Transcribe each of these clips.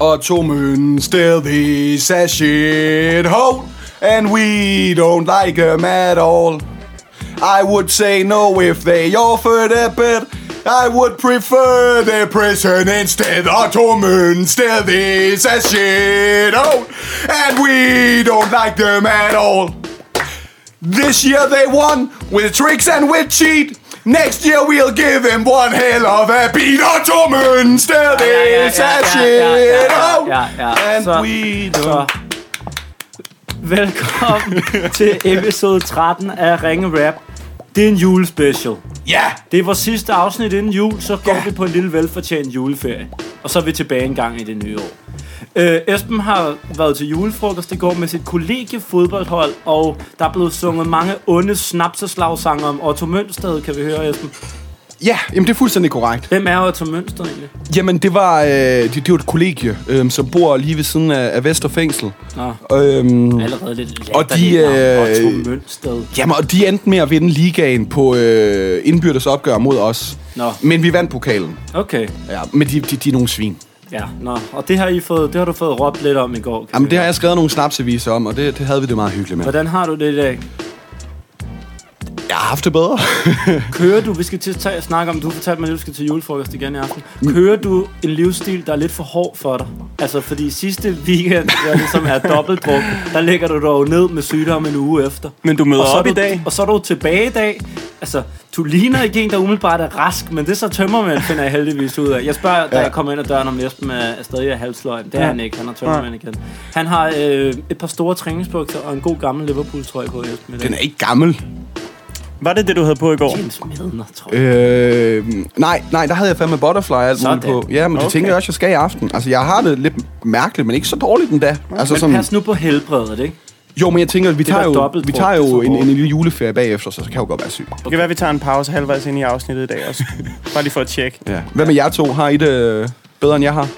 Otto still is a shithole, and we don't like them at all. I would say no if they offered a bit. I would prefer the prison instead. Otto still is a shithole, and we don't like them at all. This year they won with tricks and with cheat. Next year we'll give him one hell of a beat. Mønsted is a shithole, ja, ja. and Så- we Så don't... velkommen til episode 13 af Ringe Rap. Det er en julespecial. Ja! Det er vores sidste afsnit inden jul, så går Ja. vi på en lille velfortjent juleferie. Og så er vi tilbage en gang i det nye år. Øh, Esben har været til julefrokost i går med sit kollegiefodboldhold, og der er blevet sunget mange onde snapseslagsanger om Otto Mønsted, kan vi høre, Esben. Ja, jamen det er fuldstændig korrekt. Hvem er Otto Mønsted egentlig? Jamen det var, øh, det, det var et kollegie, øh, som bor lige ved siden af, af Vesterfængsel. Nå, Øhm, allerede lidt Og de, øh, Otto Mønsted. jamen, og de endte med at vinde ligaen på øh, indbyrdes opgør mod os. Nå, Men vi vandt pokalen. okay. Ja, men de, de, de er nogle svin. Ja, nå. Og det har, I fået, det har du fået råbt lidt om i går. kan Jamen det har jeg skrevet nogle snapsaviser om, og det, det havde vi det meget hyggeligt med. Hvordan har du det i dag? Jeg har haft det bedre. Kører du, vi skal til at tage, snakke om, du fortalte mig, at du skal til julefrokost igen i aften. Kører du en livsstil, der er lidt for hård for dig? Altså, fordi sidste weekend, der ligesom er dobbeltdruk, der ligger du dog ned med sygdom en uge efter. Men du møder er op du, i dag. Og så er du tilbage i dag. Altså, du ligner ikke en, der umiddelbart er rask, men det så tømmermænd, finder jeg heldigvis ud af. Jeg spørger, da Ja. jeg kommer ind ad døren, om Esben er, er stadig er halvsløgn. Det er Ja. han ikke, han har tømmermænd igen. Han har øh, et par store træningsbukser og en god gammel Liverpool-trøje på Esben. Den er ikke gammel. Var det det, du havde på i går? James Milner, tror jeg. Øh, nej, nej, der havde jeg fandme butterfly og alt muligt på. Ja, men det Okay. tænker jeg også, jeg skal i aften. Altså, jeg har det lidt mærkeligt, men ikke så dårligt endda. Altså, Men sådan, pas nu på helbredet, ikke? Jo, men jeg tænker, vi tager jo, vi tager er jo så en, en lille juleferie bagefter, så kan jeg jo godt være syg. Det kan være, vi tager en pause halvvejs ind i afsnittet i dag også. Bare lige for at tjekke. Ja. Hvad med jer to? Har I det øh, bedre, end jeg har?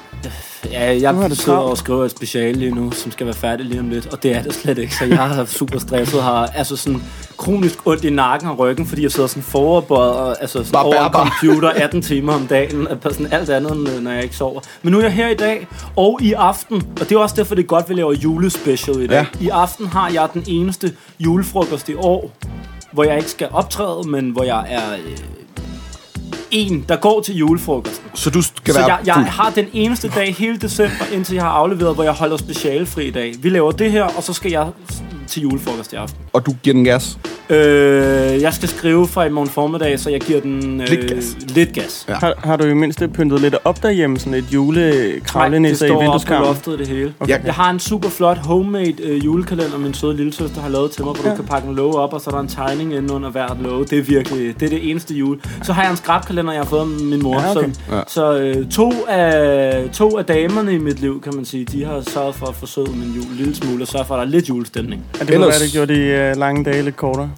Ja, Nu har jeg du sidder og skriver et speciale lige nu, som skal være færdigt lige om lidt, og det er det slet ikke, så jeg er super stresset, har altså sådan kronisk ondt i nakken og ryggen, fordi jeg sidder sådan foroverbøjet og altså sådan Bare over en bærbar. computer 18 timer om dagen, og sådan alt andet, end, når jeg ikke sover. Men nu er jeg her i dag, og i aften, og det er også derfor, det er godt, vi laver julespecial i dag. Ja. I aften har jeg den eneste julefrokost i år, hvor jeg ikke skal optræde, men hvor jeg er øh, en, der går til julefrokosten. Så du skal Så være jeg, jeg fuld. har den eneste dag hele december, indtil jeg har afleveret, hvor jeg holder specialefri i dag. Vi laver det her, og så skal jeg til julefrokost i aften. Og du giver den gas. Øh, jeg skal skrive fra i morgen formiddag, så jeg giver den øh, Lidt gas. Lidt gas. Ja. Har, har du i mindste pyntet lidt op derhjemme? Sådan et Nej, det julekravlenisse i står op på vindueskarmen? loftet det hele. Okay. Jeg har en super flot homemade øh, julekalender, min søde lille søster har lavet til mig, hvor ja. Du kan pakke en låge op, og så er der en tegning inde under hvert låge. Det er virkelig, det er det eneste jul. Så har jeg en skrabkalender, jeg har fået af min mor. Ja, okay. Så, Ja. så øh, to, af, to af damerne i mit liv, kan man sige, de har sørget for at forsøge min jul en lille smule, og sørge for, at der er lidt julestemning. Ja, det må Ellers- være, det gjorde de uh, lange dage lidt kortere.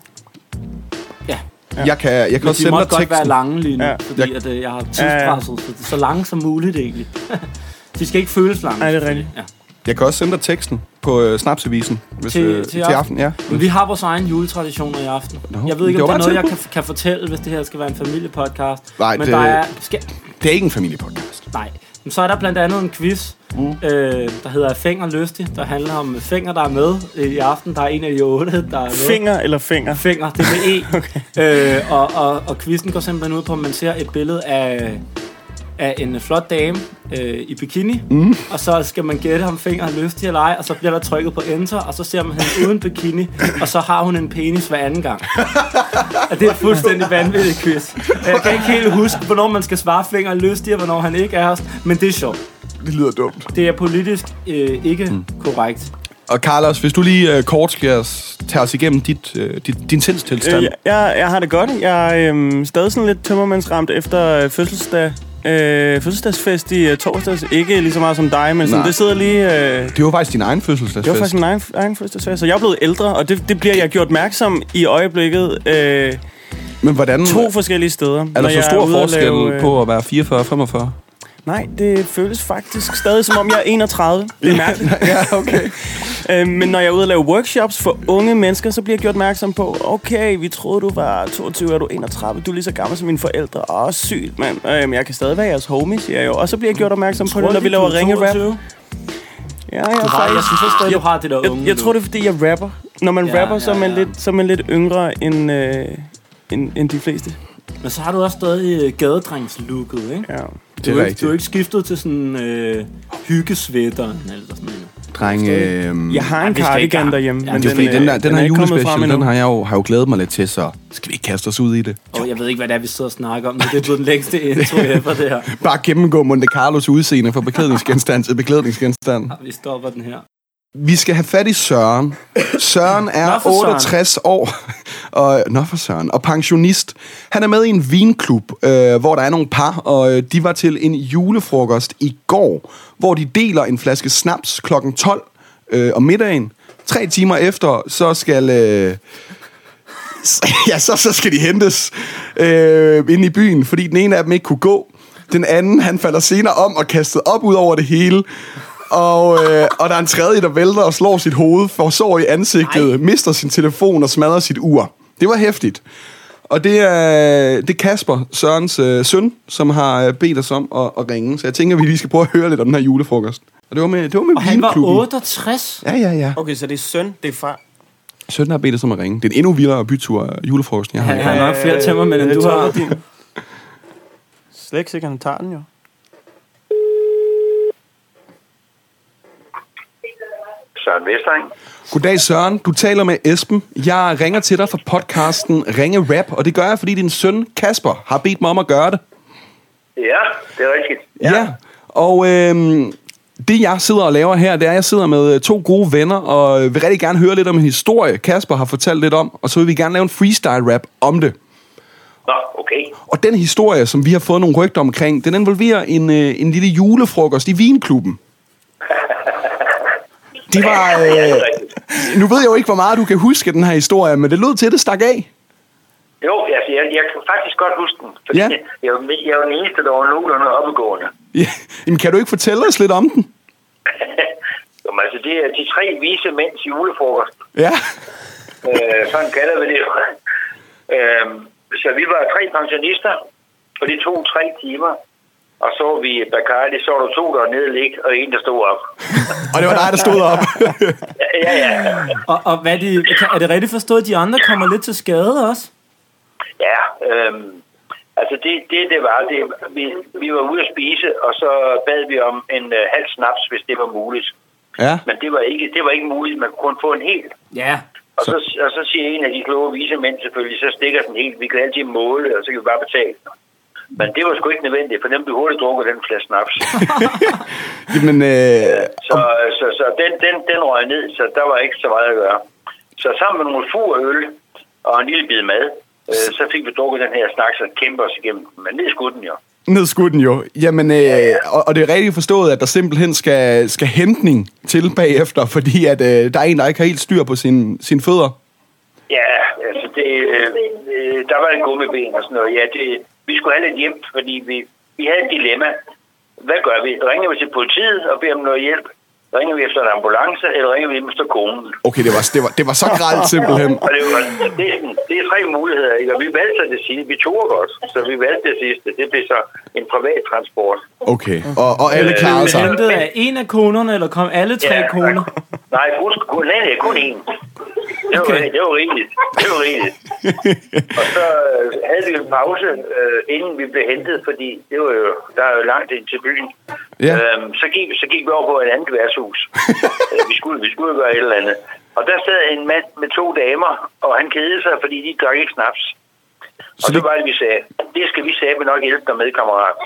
Ja, Jeg kan, jeg kan men også de sende må dig godt være teksten. lange lige nu, ja. Ja. fordi at, øh, jeg har tidspresset, så, så lange som muligt egentlig. de skal ikke føles lange. Nej, det er rigtigt. Ja. Jeg kan også sende dig teksten på øh, snapsevisen. Hvis, Til- øh, til til aften? aften. Ja. Men vi har vores egen juletraditioner i aften. Nå, jeg ved ikke, om det er noget, et jeg kan, kan fortælle, hvis det her skal være en familiepodcast. Nej, Men det- der er... Skal, Det er ikke en familiepodcast. nej. Men så er der blandt andet en quiz, mm. øh, der hedder Fænger Lystig, der handler om Fænger, der er med øh, i aften. Der er en af de otte, der er med. Finger eller finger? Finger, det er med E. okay. øh, og, og, og quizzen går simpelthen ud på, at man ser et billede af, af en flot dame øh, i bikini, mm. og så skal man gætte, om fingeren er lystig eller ej, og så bliver der trykket på enter, og så ser man hende uden bikini, og så har hun en penis hver anden gang. og det er et fuldstændig vanvittigt quiz. Jeg kan ikke helt huske, hvornår man skal svare fingeren lystig, og hvornår han ikke er os, men det er sjovt. Det lyder dumt. Det er politisk øh, ikke mm. korrekt. Og Carlos, hvis du lige øh, kort skal tage os igennem dit, øh, dit, din sindstilstand. Øh, jeg, jeg, har det godt. Jeg er øhm, stadig sådan lidt tømmermandsramt efter øh, fødselsdag. Øh, fødselsdagsfest i øh, torsdags. Ikke lige så meget som dig, men sådan, Nej. det sidder lige... Øh, Det var faktisk din egen fødselsdagsfest. det var faktisk min egen, egen fødselsdagsfest, så jeg er blevet ældre, og det, det bliver jeg gjort opmærksom i øjeblikket øh, Men hvordan... to forskellige steder. er der så stor forskel lave, øh, på at være 44 og 45? Nej, det føles faktisk stadig som om jeg er 31. Det er mærkeligt. ja, okay. Øh, men når jeg er ude og lave workshops for unge mennesker, så bliver jeg gjort opmærksom på, okay, vi troede, du var 22, er du 31, du er lige så gammel som mine forældre. Åh, sygt, mand. Øh, men jeg kan stadig være jeres homie, siger jeg jo. Og så bliver jeg gjort opmærksom på det, når vi laver ringe-rap. Ja, jeg, Du har, jeg synes også stadig, du har det der jeg, unge jeg tror, det er, fordi jeg rapper. Når man Ja, rapper, så er man, ja. lidt, så er man lidt yngre end, øh, end, end de fleste. Men så har du også stadig øh, gadedrengslooket, ikke? Ja. Det er du, er ikke, du er ikke skiftet til sådan øh, hyggesvætteren eller sådan noget. Dreng, øh, Jeg har en cardigan derhjemme. Ja, men det er fordi, den, der, øh, den er her ikke kommet frem julespecial, den har jeg, jo, har jeg jo glædet mig lidt til, så skal vi ikke kaste os ud i det. Og jeg ved ikke, hvad det er, vi sidder og snakker om, men det er blevet den længste intro ever, det her. Bare gennemgå Monte Carlos udseende fra beklædningsgenstand til beklædningsgenstand. Vi stopper den her. Vi skal have fat i Søren. Søren er Nå for Søren. 68 år, og, nå for Søren, og pensionist. Han er med i en vinklub, øh, hvor der er nogle par, og øh, de var til en julefrokost i går, hvor de deler en flaske snaps klokken 12 øh, om middagen. Tre timer efter, så skal... Øh, ja, så, så skal de hentes øh, ind i byen, fordi den ene af dem ikke kunne gå. Den anden, han falder senere om og kastet op ud over det hele. Og, øh, og der er en tredje, der vælter og slår sit hoved, får sår i ansigtet, Ej. mister sin telefon og smadrer sit ur. Det var hæftigt. Og det er, det er Kasper, Sørens øh, søn, som har øh, bedt os om at, at ringe. Så jeg tænker, at vi lige skal prøve at høre lidt om den her julefrokost. Og det var med, det var med Og han var vinklubben. 68. Ja, ja, ja. Okay, så det er søn, det er far. Sønnen har bedt os om at ringe. Det er en endnu vildere bytur af julefrokosten, jeg har. Han har nok flere Øh, du har. tømmer. Slet ikke sikkert, han tager den jo. Søren Vestring. Goddag Søren, du taler med Esben. Jeg ringer til dig fra podcasten Ringe Rap, og det gør jeg, fordi din søn Kasper har bedt mig om at gøre det. Ja, det er rigtigt. Ja. ja. Og øhm, det jeg sidder og laver her, det er, at jeg sidder med øh, to gode venner, og vil rigtig gerne høre lidt om en historie, Kasper har fortalt lidt om, og så vil vi gerne lave en freestyle rap om det. Nå, okay. Og den historie, som vi har fået nogle rygter omkring, den involverer en, øh, en lille julefrokost i Vinklubben. Det var... Øh, nu ved jeg jo ikke, hvor meget du kan huske den her historie, men det lød til, at det stak af. Jo, altså, jeg, jeg kan faktisk godt huske den. Fordi Ja. jeg, jo- jeg er jo den eneste, der var nogenlunde oppegående. Ja. Jamen, kan du ikke fortælle os lidt om den? Jamen, altså, det er de tre vise mænds julefrokost. Ja. Øh, sådan kalder vi det. øh, så vi var tre pensionister, og det tog tre timer. Og så vi Bacardi, så var der to, der var nede og ligge, og en, der stod op. Og det var dig, der stod op. Ja, ja. Og, og hvad er, de, er det rigtigt forstået, at de andre kommer lidt til skade også? Ja, øhm, altså det, det, det var, det, vi, vi var ude at spise, og så bad vi om en øh, halv snaps, hvis det var muligt. ja. Men det var ikke, det var ikke muligt, man kunne kun få en hel. Ja. Og så, og så siger en af de kloge vise mænd selvfølgelig, så stikker den helt. Vi kan altid måle, og så kan vi bare betale. Men det var sgu ikke nødvendigt, for dem blev hurtigt drukket den flaske snaps. Jamen, øh, Så, så, så den, den, den røg ned, så der var ikke så meget at gøre. Så sammen med nogle få øl og en lille bid mad, øh, så fik vi drukket den her snak, så kæmpe os igennem. Men ned skulle den jo. nedskud den jo. Jamen, øh, og, og det er rigtig forstået, at der simpelthen skal, skal hentning til bagefter, fordi at øh, der er en, der ikke har helt styr på sin, sin fødder. Ja, altså det, øh, øh, der var en gummibén og sådan noget. Ja, det, vi skulle have lidt hjælp, fordi vi, vi havde et dilemma. Hvad gør vi? Ringer vi til politiet og beder om noget hjælp? Ringer vi efter en ambulance, eller ringer vi efter konen? Okay, det var, det var, det var så gralt simpelthen. Og det, var, det, er, det er tre muligheder, ikke? og vi valgte så det sidste. Vi tog godt, så vi valgte det sidste. Det blev så en privat transport. Okay, og, og alle klarede Blev sig. hentet af en af konerne, eller kom alle tre Ja. koner? Nej, kun, kun, nej, nej, kun én. Det var, Okay. det var rigeligt. Det var rigeligt. Og så øh, havde vi en pause, øh, inden vi blev hentet, fordi det var jo, der er jo langt ind til byen. Ja. Øhm, så, gik, så gik vi over på et andet værtshus. øh, vi, skulle, vi skulle gøre et eller andet. Og der sad en mand med to damer, og han kedede sig, fordi de drak ikke snaps. Og så det- var det, vi sagde, det skal vi sagde nok hjælpe dig med, kammerat.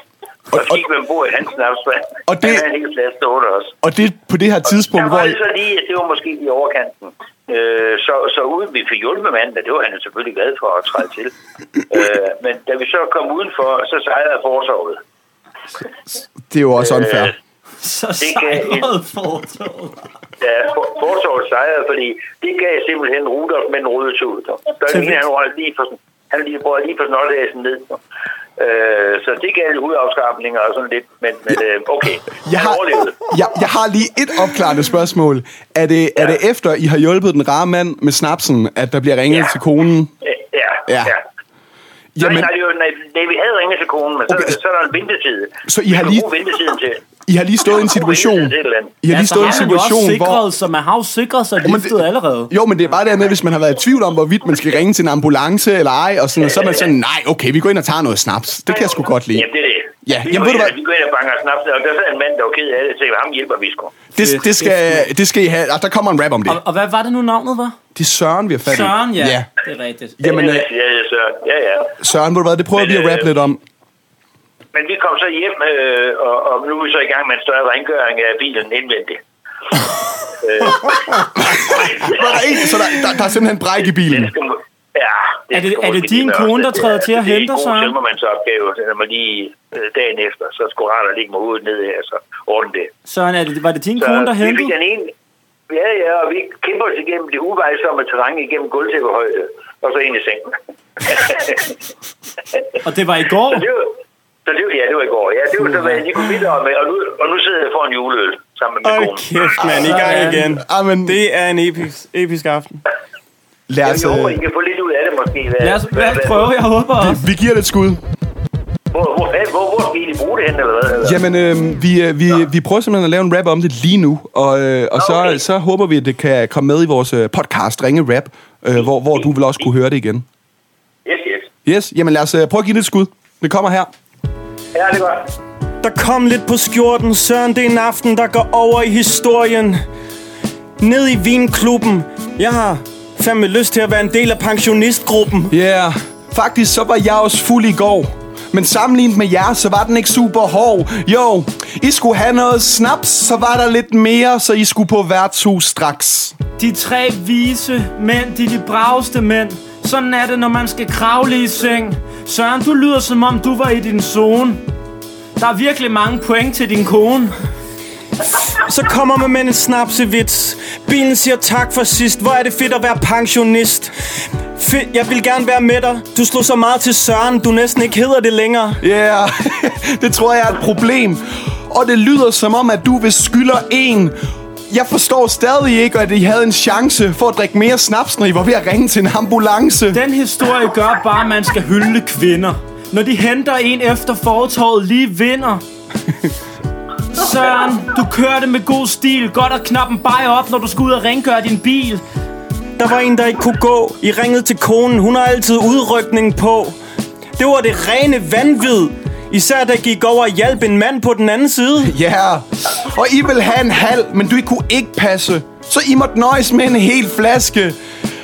Og så gik vi ombord i hans snapsvand. Og det- Han hel flaske stående også. Og det på det her tidspunkt, Der hvor... var det så lige, at det var måske i overkanten. Øh, så, så uden vi fik hjulpet manden, og det var han selvfølgelig glad for at træde til. øh, men da vi så kom udenfor, så sejrede forsovet. Det er jo også unfair. Øh, Så sejrede fortoget. Ja, for- forsovet sejrede, fordi det gav simpelthen Rudolf med en røde tud. Der er Tilfældigt. en, han var lige for, han lige, prøvede lige for snotteæsen ned. Øh, så det gav hudafskarpninger og sådan lidt, men, men øh, okay, Jeg har, jeg, jeg har lige et opklarende spørgsmål. Er det, er det efter, I har hjulpet den rare mand med snapsen, at der bliver ringet Ja. til konen? Ja, Ja. ja. ja. Jamen, nej, nej, det var, nej, vi havde ringet til konen, men så, Okay. så er der en ventetid. Så I har Vi lige- bruge ventetiden til. I har lige stået i en situation. I har lige stået i en situation, hvor... sikret, så man har jo sikret sig men det- allerede. Jo, men det er bare det med, hvis man har været i tvivl om, hvorvidt man skal ringe til en ambulance eller ej, og sådan, og så er man sådan, nej, okay, vi går ind og tager noget snaps. Det kan jeg sgu godt lide. Jamen, det er det. Ja, vi jamen, går ved du ind, hvad? Vi går ind og banker snaps, og der sad en mand, der var ked af det, så ham hjælper vi sgu. Det, det, skal, det skal I have. Og der kommer en rap om det. Og, og hvad var det nu navnet var? Det er Søren, vi har fat i. Søren, ja. ja. Det er rigtigt. Jamen, øh, ja, ja, så, ja, ja. Søren, ved du hvad, det prøver Men, vi at rappe øh, lidt om. Men vi kom så hjem, øh, og, og nu er vi så i gang med en større rengøring af bilen indvendigt. øh, Var der en, så der, der, der er simpelthen bræk i bilen. skal, ja, Er det- er det din kone, der træder til at hente dig, Det er en god selvmordsopgave, når man lige øh, dagen efter, så skulle rart at ligge med hovedet ned her, så ordne det. Søren, er det, var det din Så kone, der vi fik hentede? den ene, ja, ja, og vi kæmper os igennem det uvejsomme terræn igennem gulvtæppehøjde, og så ind i sengen. Og det var i går? Så det var, så det ja, det var i går. Ja, det var så, hvad jeg lige kunne bidrage med, og nu, og nu sidder jeg for en juleøl sammen med min Hold kone. kæft, mand. I gang Sådan. igen. Amen, Det er en episk, episk aften. lad Jeg os, håber, øh, I kan få lidt ud af det måske. Hvad, Lad os, hvad- lad os prøve, jeg håber også. vi giver det et skud. Hvor, hvor, hvor, hvor, skal I bruge det hen, eller hvad? Jamen, øh, vi, øh, vi, vi prøver simpelthen at lave en rap om det lige nu, og, øh, og så, Okay. så håber vi, at det kan komme med i vores øh, podcast Ringe Rap, øh, hvor, hvor du vil også kunne høre det igen. Yes, yes. Yes, jamen lad os prøve at give det et skud. Det kommer her. Ja, det er godt. Der kom lidt på skjorten, Søren, det er en aften, der går over i historien. Ned i vinklubben. Jeg har fandme lyst til at være en del af pensionistgruppen. Ja, yeah. faktisk så var jeg også fuld i går. Men sammenlignet med jer, så var den ikke super hård. Jo, I skulle have noget snaps, så var der lidt mere, så I skulle på værtshus straks. De tre vise mænd, de er de braveste mænd. Sådan er det, når man skal kravle i seng. Søren, du lyder som om, du var i din zone. Der er virkelig mange point til din kone. Så kommer man med en snapsevits. Bilen siger tak for sidst. Hvor er det fedt at være pensionist. Fedt, jeg vil gerne være med dig. Du slog så meget til Søren, du næsten ikke hedder det længere. Ja, yeah. det tror jeg er et problem. Og det lyder som om, at du vil skylder en. Jeg forstår stadig ikke, at I havde en chance for at drikke mere snaps, når I var ved at ringe til en ambulance. Den historie gør bare, at man skal hylde kvinder. Når de henter en efter fortorvet lige vinder. Søren, du kørte med god stil. Godt at knappe en bajer op, når du skal ud og rengøre din bil. Der var en, der ikke kunne gå. I ringede til konen. Hun har altid udrykning på. Det var det rene vanvid. Især da gik over og hjalp en mand på den anden side. Ja, yeah. og I vil have en halv, men du kunne ikke passe. Så I måtte nøjes med en hel flaske.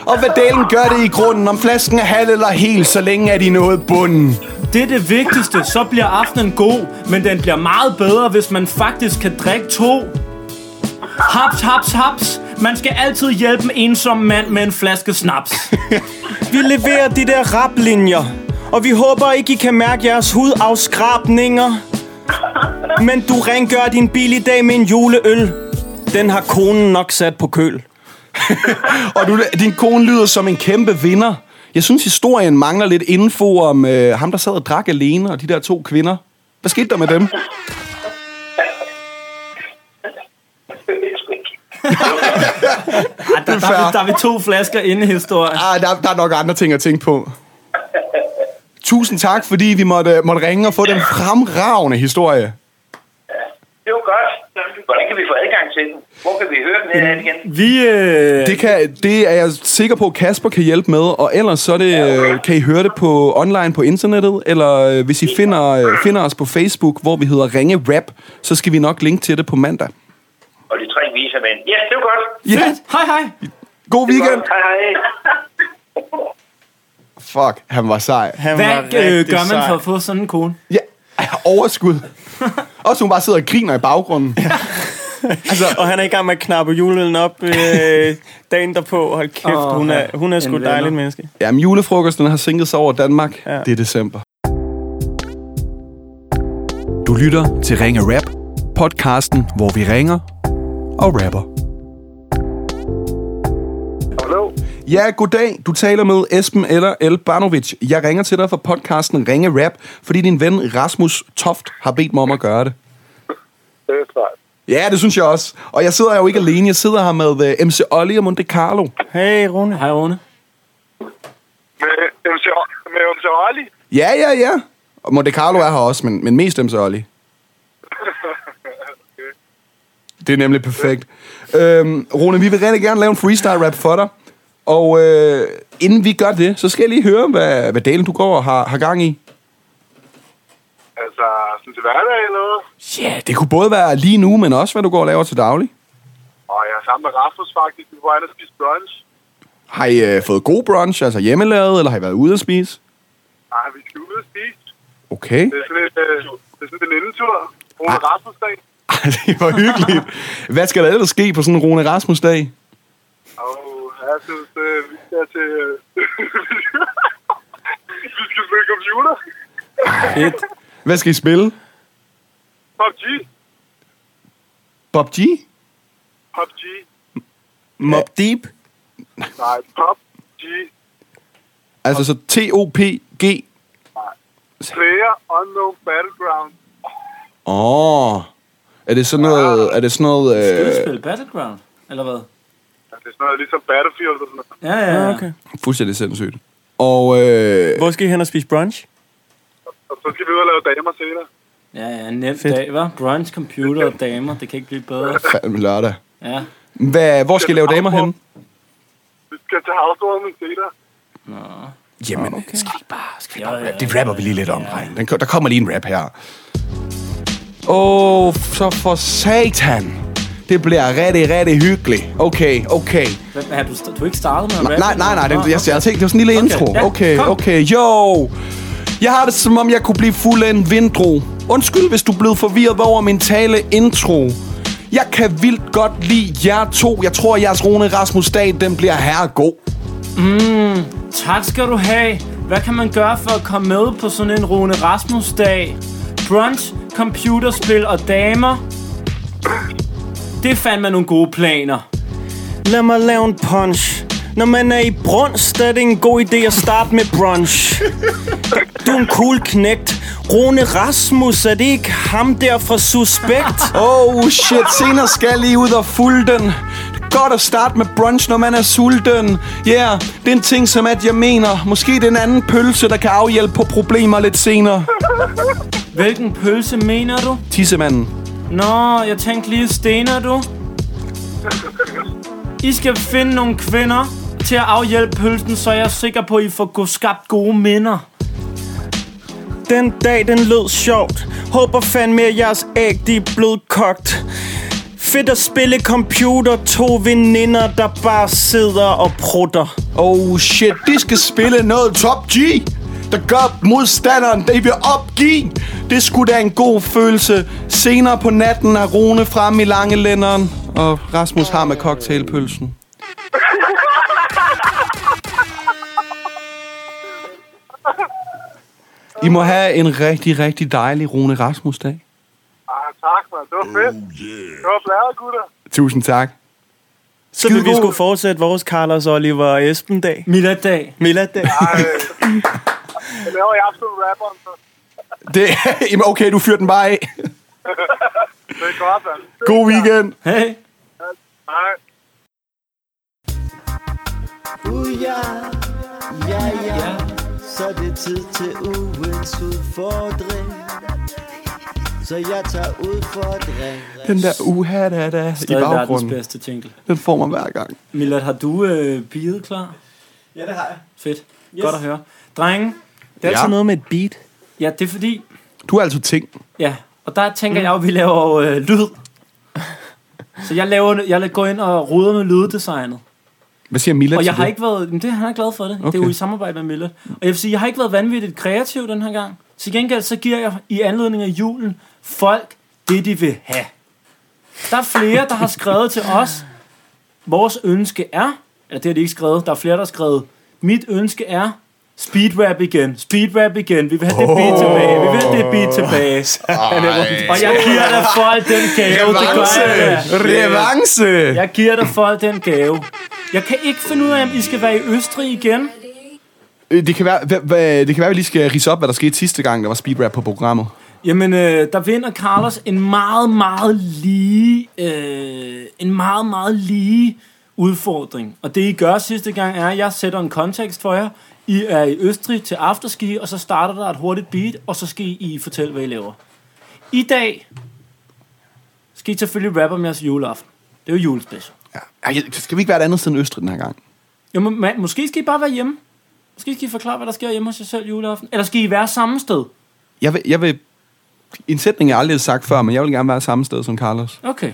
Og hvad delen gør det i grunden, om flasken er halv eller hel, så længe er de nået bunden. Det er det vigtigste, så bliver aftenen god, men den bliver meget bedre, hvis man faktisk kan drikke to. Haps, haps, haps. Man skal altid hjælpe en ensom mand med en flaske snaps. Vi leverer de der raplinjer. Og vi håber ikke, I kan mærke jeres hudafskrabninger. Men du rengør din bil i dag med en juleøl. Den har konen nok sat på køl. Og du, din kone lyder som en kæmpe vinder. Jeg synes, historien mangler lidt info om øh, ham, der sad og drak alene, og de der to kvinder. Hvad skete der med dem? Ej, der, der, er, vi- der er vi to flasker inde i historien. Ah, der, der er nok andre ting at tænke på. Tusind tak, fordi vi måtte, måtte ringe og få den fremragende historie. Det var godt. Hvordan kan vi få adgang til den? Hvor kan vi høre den her igen? Vi, øh, Det, kan, det er jeg sikker på, at Kasper kan hjælpe med, og ellers så det, øh, kan I høre det på online på internettet, eller øh, hvis I finder, øh, finder os på Facebook, hvor vi hedder Ringe Rap, så skal vi nok linke til det på mandag. Og de tre viser mænd. Ja, det var godt. Ja, Hej, hej. god weekend. Hej, hej. Fuck, han var sej. Han Hvad var øh, gør man sej. for at få sådan en kone? Ja, overskud. Også hun bare sidder og griner i baggrunden. Altså, og han er i gang med at knappe julen op øh, dagen derpå. Hold kæft, Åh, hun er, ja. hun er sgu En et dejligt menneske. Jamen, julefrokosten har sænket sig over Danmark. Ja. Det er december. Du lytter til Ringe Rap, podcasten, hvor vi ringer og rapper. Ja, goddag. Du taler med Esben eller El Banovic. Jeg ringer til dig fra podcasten Ringe Rap, fordi din ven Rasmus Toft har bedt mig om at gøre det. Det er klart. Ja, det synes jeg også. Og jeg sidder jo ikke alene. Jeg sidder her med uh, MC Olli og Monte Carlo. Hey, Rune. Hej, Rune. Med MC, med MC Olli? Ja, ja, ja. Og Monte Carlo er her også, men, men mest MC Olli. Det er nemlig perfekt. Øhm, Rune, vi vil rigtig gerne lave en freestyle rap for dig. Og øh, inden vi gør det, så skal jeg lige høre, hvad, hvad delen du går og har, har gang i. Altså, sådan til hverdag eller noget? Ja, yeah, det kunne både være lige nu, men også hvad du går og laver til daglig. Og jeg er sammen med Rasmus faktisk. Vi var inde og spise brunch. Har I øh, fået god brunch, altså hjemmelavet, eller har I været ude at spise? Nej, vi skal ud og spise. Okay. Det er sådan, et, øh, det er sådan en vennindetur. Rune Ah. Rasmus dag. det var hyggeligt. Hvad skal der ellers ske på sådan en Rune Rasmus-dag? Jeg synes, øh, vi skal til... Øh, vi skal spille computer. Fedt. Hvad skal I spille? PUBG. Bob G? PUBG. Mob Deep. Nej, PUBG. Altså så T-O-P-G. Player Unknown Battleground. Åh. Oh. Er det sådan noget... Er det sådan noget... Skal du Øh, spille Battleground? Eller hvad? Ja, det er sådan noget ligesom Battlefield og sådan noget. Ja, ja, ja. Ah, okay. fuldstændig sindssygt. Og øh, Hvor skal I hen og spise brunch? Og så skal vi ud og lave damer senere. Ja, ja, nem Fedt. dag, hva'? Brunch, computer og damer. Det kan ikke blive bedre. fandme lørdag. Ja. Hvad, hvor skal I lave damer hen? Vi skal til Havstormen senere. Nå. Jamen, okay. skal vi bare... Skal vi Ja, bare ja? Det rapper vi lige lidt om, dreng. Den, der kommer lige en rap her. Åh, oh, så for satan. Det bliver rigtig, rigtig hyggeligt. Okay, okay. Hvad, er du, du er ikke startet med at Nej, rappe? nej, nej, nej det, jeg, jeg tænkte, det var sådan en lille Okay, intro. ja, Okay, okay, jo. Jeg har det som om, jeg kunne blive fuld af en vindro. Undskyld, hvis du blev forvirret over min tale intro. Jeg kan vildt godt lide jer to. Jeg tror, jeres Rune Rasmus dag, den bliver herregod. Tak skal du have. Hvad kan man gøre for at komme med på sådan en Rune Rasmus-dag? Brunch, computerspil og damer? Det er fandme nogle gode planer. Lad mig lave en punch. Når man er i brunst, er det en god idé at starte med brunch. Du er en cool knægt. Rune Rasmus, er det ikke ham der fra Suspekt? Oh shit, senere skal lige ud og fulde den. Det er godt at starte med brunch, når man er sulten. Yeah, det er en ting, som at jeg mener. Måske det er en anden pølse, der kan afhjælpe på problemer lidt senere. Hvilken pølse mener du? Tissemanden. Nå, jeg tænkte lige, stener du? I skal finde nogle kvinder til at afhjælpe pølsen, så jeg er sikker på, at I får skabt gode minder. Den dag, den lød sjovt. Håber fandme, at jeres æg, de er blevet kogt. Fedt at spille computer, to veninder, der bare sidder og prutter. Oh shit, de skal spille noget Top G Der gør modstanderen, det vil opgive Det skulle da en god følelse Senere på natten er Rune frem i lange lænderen Og Rasmus har med cocktailpølsen I må have en rigtig, rigtig dejlig Rune Rasmus-dag. Ah, tak, man. Det var fedt. Det var fladet, gutter. Tusind tak. Så vil vi skulle fortsætte vores Carlos Oliver og Esben dag. Jeg laver i aften rapperen, så Det, jamen, okay, du fyrer den bare af. det er godt, mand. God weekend. Hey. Hej. Uh, ja, ja, ja, så er det tid til ugens udfordring. Så jeg tager udfordring. Den der uha da da i Stadig verdens baggrunden, bedste jingle. den får man hver gang. Millard, har du øh, biet klar? Ja, det har jeg. Fedt. Yes. Godt at høre. Drenge, Det er Ja. altid noget med et beat. ja, det er fordi... Du er altså ting. Ja, og der tænker mm. jeg jo, at vi laver øh, lyd. Så jeg, laver, jeg går ind og ruder med lyddesignet. Hvad siger Mila Og til jeg har det? ikke været... Men det, han er glad for det. Okay. Det er jo i samarbejde med Mille. Og jeg vil sige, jeg har ikke været vanvittigt kreativ den her gang. Til gengæld så giver jeg i anledning af julen folk det, de vil have. Der er flere, der har skrevet til os. Vores ønske er... Eller det har de ikke skrevet. Der er flere, der har skrevet. Mit ønske er... Speedrap igen. Speedrap igen. Vi vil have det beat tilbage. Vi vil have det beat tilbage. Og jeg giver dig folk den gave. Det gør jeg. Revanche! Jeg giver dig folk den gave. Jeg kan ikke finde ud af, om I skal være i Østrig igen. Øh, Det kan være, det kan være, at vi lige skal rise op, hvad der skete sidste gang, der var speedrap på programmet. Jamen, øh, der vinder Carlos en meget, meget lige, øh, en meget, meget lige udfordring. Og det I gør sidste gang er, at jeg sætter en kontekst for jer. I er i Østrig til afterski, og så starter der et hurtigt beat, og så skal I fortælle, hvad I laver. I dag skal I selvfølgelig rappe om jeres juleaften. Det er jo julespecial. Ja. Ej, Skal vi ikke være et andet sted end Østrig den her gang? Jo, men, man, måske skal I bare være hjemme. Måske skal I forklare, hvad der sker hjemme hos jer selv juleaften. Eller skal I være samme sted? Jeg vil, jeg vil en sætning, jeg aldrig har sagt før, men jeg vil gerne være samme sted som Carlos. Okay.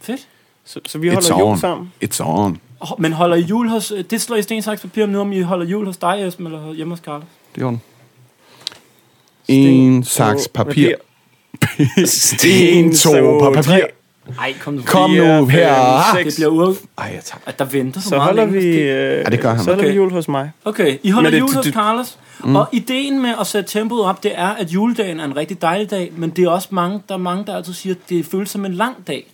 Fedt. Så, så vi It's holder jul on. sammen. It's on. Men holder I jul hos... øh, Det slår I sten, saks, papir om nu, om I holder jul hos dig, Esben, eller hjemme hos Carlos. Det er on. En saks papir. Sten, to, papir. Ej, kom nu. Kom nu her. Det bliver ude... Ej, tak. At der venter så, Så meget holder længe, vi, øh, Ja, det gør han. Så holder Okay. vi jul hos mig. Okay, I holder det- jul hos det- Carlos. Mm. Og ideen med at sætte tempoet op, det er, at juledagen er en rigtig dejlig dag, men det er også mange, der er mange, der altid siger, at det føles som en lang dag.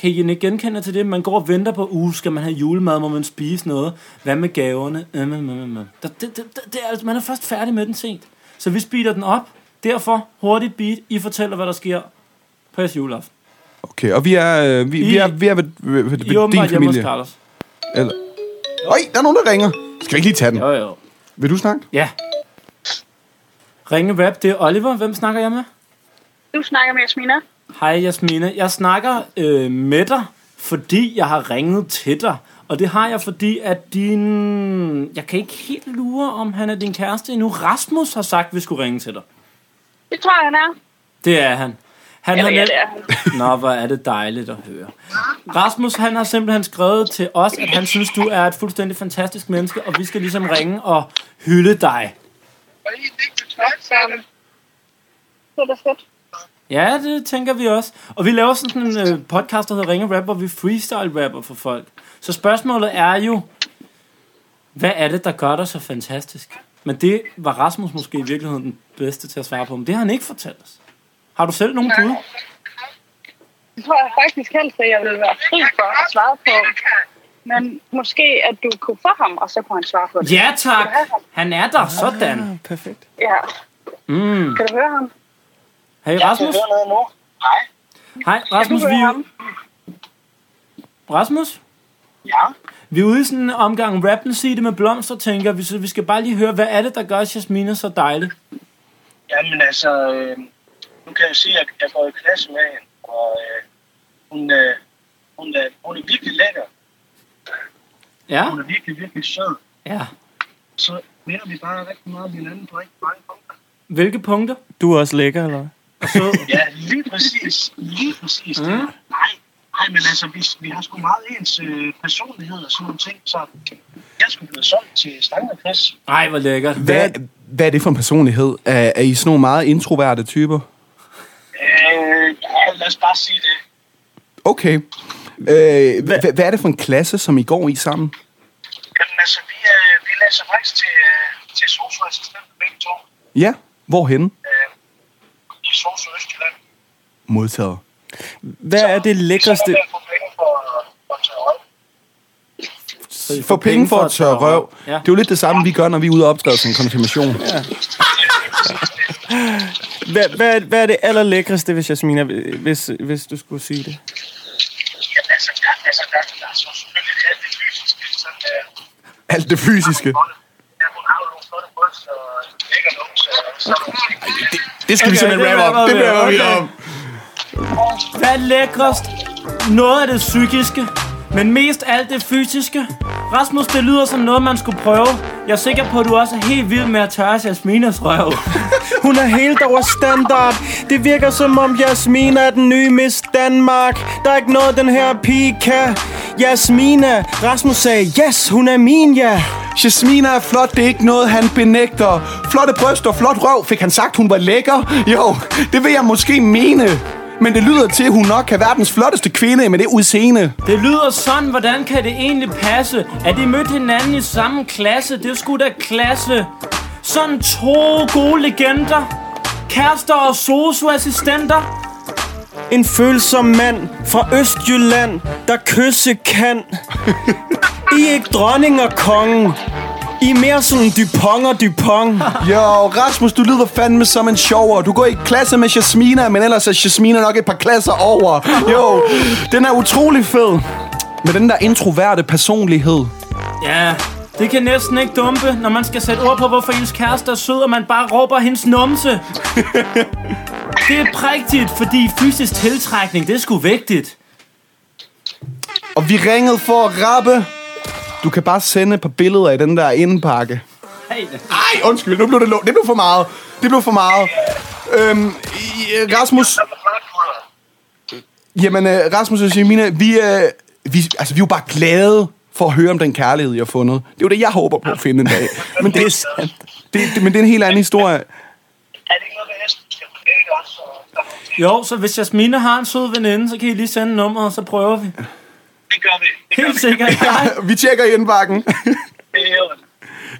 Kan I ikke genkende til det? Man går og venter på, uge, skal man have julemad, må man spise noget? Hvad med gaverne? Mm, mm, mm, mm. Der- Det, det, det, det er, altså, man er først færdig med den sent. Så vi speeder den op. Derfor, hurtigt beat. I fortæller, hvad der sker på jeres juleaften. Okay, og vi er, øh, vi, vi I- er, vi er ved, ved, ved, I ved din hjemme hos familie. Carlos. Eller... Øj, der er nogen, der ringer. Skal vi ikke lige tage den? Jo, jo. Vil du snakke? Ja. Ringe rap, det er Oliver. Hvem snakker jeg med? Du snakker med Jasmina. Hej Jasmine. Jeg snakker øh, med dig, fordi jeg har ringet til dig. Og det har jeg, fordi at din... Jeg kan ikke helt lure, om han er din kæreste endnu. Rasmus har sagt, at vi skulle ringe til dig. Det tror jeg, han er. Det er han. Han Eller har ja, net- er han. Nå, hvor er det dejligt at høre. Rasmus, han har simpelthen skrevet til os, at han synes, du er et fuldstændig fantastisk menneske, og vi skal ligesom ringe og hylde dig. Så, så er det fedt. Ja, det tænker vi også. Og vi laver sådan en øh, podcast, der hedder Ringe Rap, hvor vi freestyle rapper for folk. Så spørgsmålet er jo, hvad er det, der gør dig så fantastisk? Men det var Rasmus måske i virkeligheden den bedste til at svare på, men det har han ikke fortalt os. Har du selv nogen bud? Det tror jeg faktisk helst, at jeg vil være fri for at svare på. Men måske, at du kunne få ham, og så kunne han svare på det. Ja, tak. Han er der. Sådan. Ah, perfekt. Ja. Mm. Kan du høre ham? Hej, Rasmus. noget nu. Hej. Hej, Kan Rasmus. høre Vi, ham? Rasmus? Ja. Vi er ude i sådan en omgang rap, nu sig det med blomster, tænker vi, så vi skal bare lige høre, hvad er det, der gør Jasmine så dejlig? Jamen altså, øh, nu kan jeg sige, at jeg går i klasse med hende, og øh, hun, øh, hun, er, hun er virkelig lækker. Ja? Hun er virkelig, virkelig sød. Ja. Så minder vi bare rigtig meget om hinanden på rigtig mange punkter. Hvilke punkter? Du er også lækker, eller hvad? Og så, Ja, lige præcis. Lige præcis. Mm. Nej, nej, men altså, vi, vi har sgu meget ens øh, personlighed og sådan nogle ting, så jeg skulle blive solgt til Stange Chris. ej, hvor lækkert. Hvad, hvad er det for en personlighed? Er, er I sådan nogle meget introverte typer? Øh, ja, lad os bare sige det. Okay. Øh, hvad, hvad er det for en klasse, som I går i sammen? Jamen altså, vi, øh, vi læser faktisk til, øh, til socioassistent begge to Ja, hvorhenne? Øh, i Socio Østjylland. Modtaget. Hvad er det lækreste... Så er få penge for, for at røv. Så For penge for at tørre røv. Ja. Det er jo lidt det samme, vi gør, når vi er ude og optræde til en konfirmation. Hvad, hvad, hvad er det allerlækreste, hvis Jasmina, hvis, hvis du skulle sige det? Jamen altså, der, altså, der, der er så selvfølgelig alt det fysiske. Sådan, øh, Alt det fysiske. ja, hun har jo nogle flotte bryst og lækker numse ting. Det skal okay, vi simpelthen rapper om. Det rapper vi Okay. om. Hvad er lækrest? Noget af det psykiske, men mest alt det fysiske. Rasmus, det lyder som noget, man skulle prøve. Jeg er sikker på, at du også er helt vild med at tørre Jasmines røv. Hun er helt over standard. Det virker som om Jasmina er den nye Miss Danmark. Der er ikke noget, den her pige kan. Jasmina. Rasmus sagde, yes, hun er min, ja. Jasmina er flot, det er ikke noget, han benægter. Flotte bryst og flot røv, fik han sagt, hun var lækker? Jo, det vil jeg måske mene. Men det lyder til, at hun nok kan verdens flotteste kvinde med det udseende. Det lyder sådan, hvordan kan det egentlig passe? At de mødte hinanden i samme klasse, det er sgu da klasse. Sådan to gode legender. Kærester og socioassistenter. En følsom mand fra Østjylland, der kysse kan. I er ikke dronning og kongen. I er mere sådan Dupont og Dupont. Jo, Rasmus, du lyder fandme som en sjovere. Du går i klasse med Jasmina, men ellers er Jasmina nok et par klasser over. Jo, den er utrolig fed. Med den der introverte personlighed. Ja, det kan næsten ikke dumpe, når man skal sætte ord på, hvorfor ens kæreste er sød, og man bare råber hendes numse. det er prægtigt, fordi fysisk tiltrækning, det er sgu vigtigt. Og vi ringede for at rappe. Du kan bare sende et par billeder i den der indpakke. Hey. Ej, undskyld, nu blev det, lo- det blev for meget. Det blev for meget. Øhm, i- Rasmus... Jamen, øh, Rasmus og Jemina, vi, øh, vi, altså, vi er jo bare glade for at høre om den kærlighed, I har fundet. Det er jo det, jeg håber på at finde en dag. Men det er sandt. Det, det, men det er en helt anden historie. Er det ikke noget, Jo, så hvis Jasmine har en sød veninde, så kan I lige sende nummeret, og så prøver vi. Det gør vi. Det gør Helt vi. sikkert. Ja. Vi tjekker i indbakken. Det er.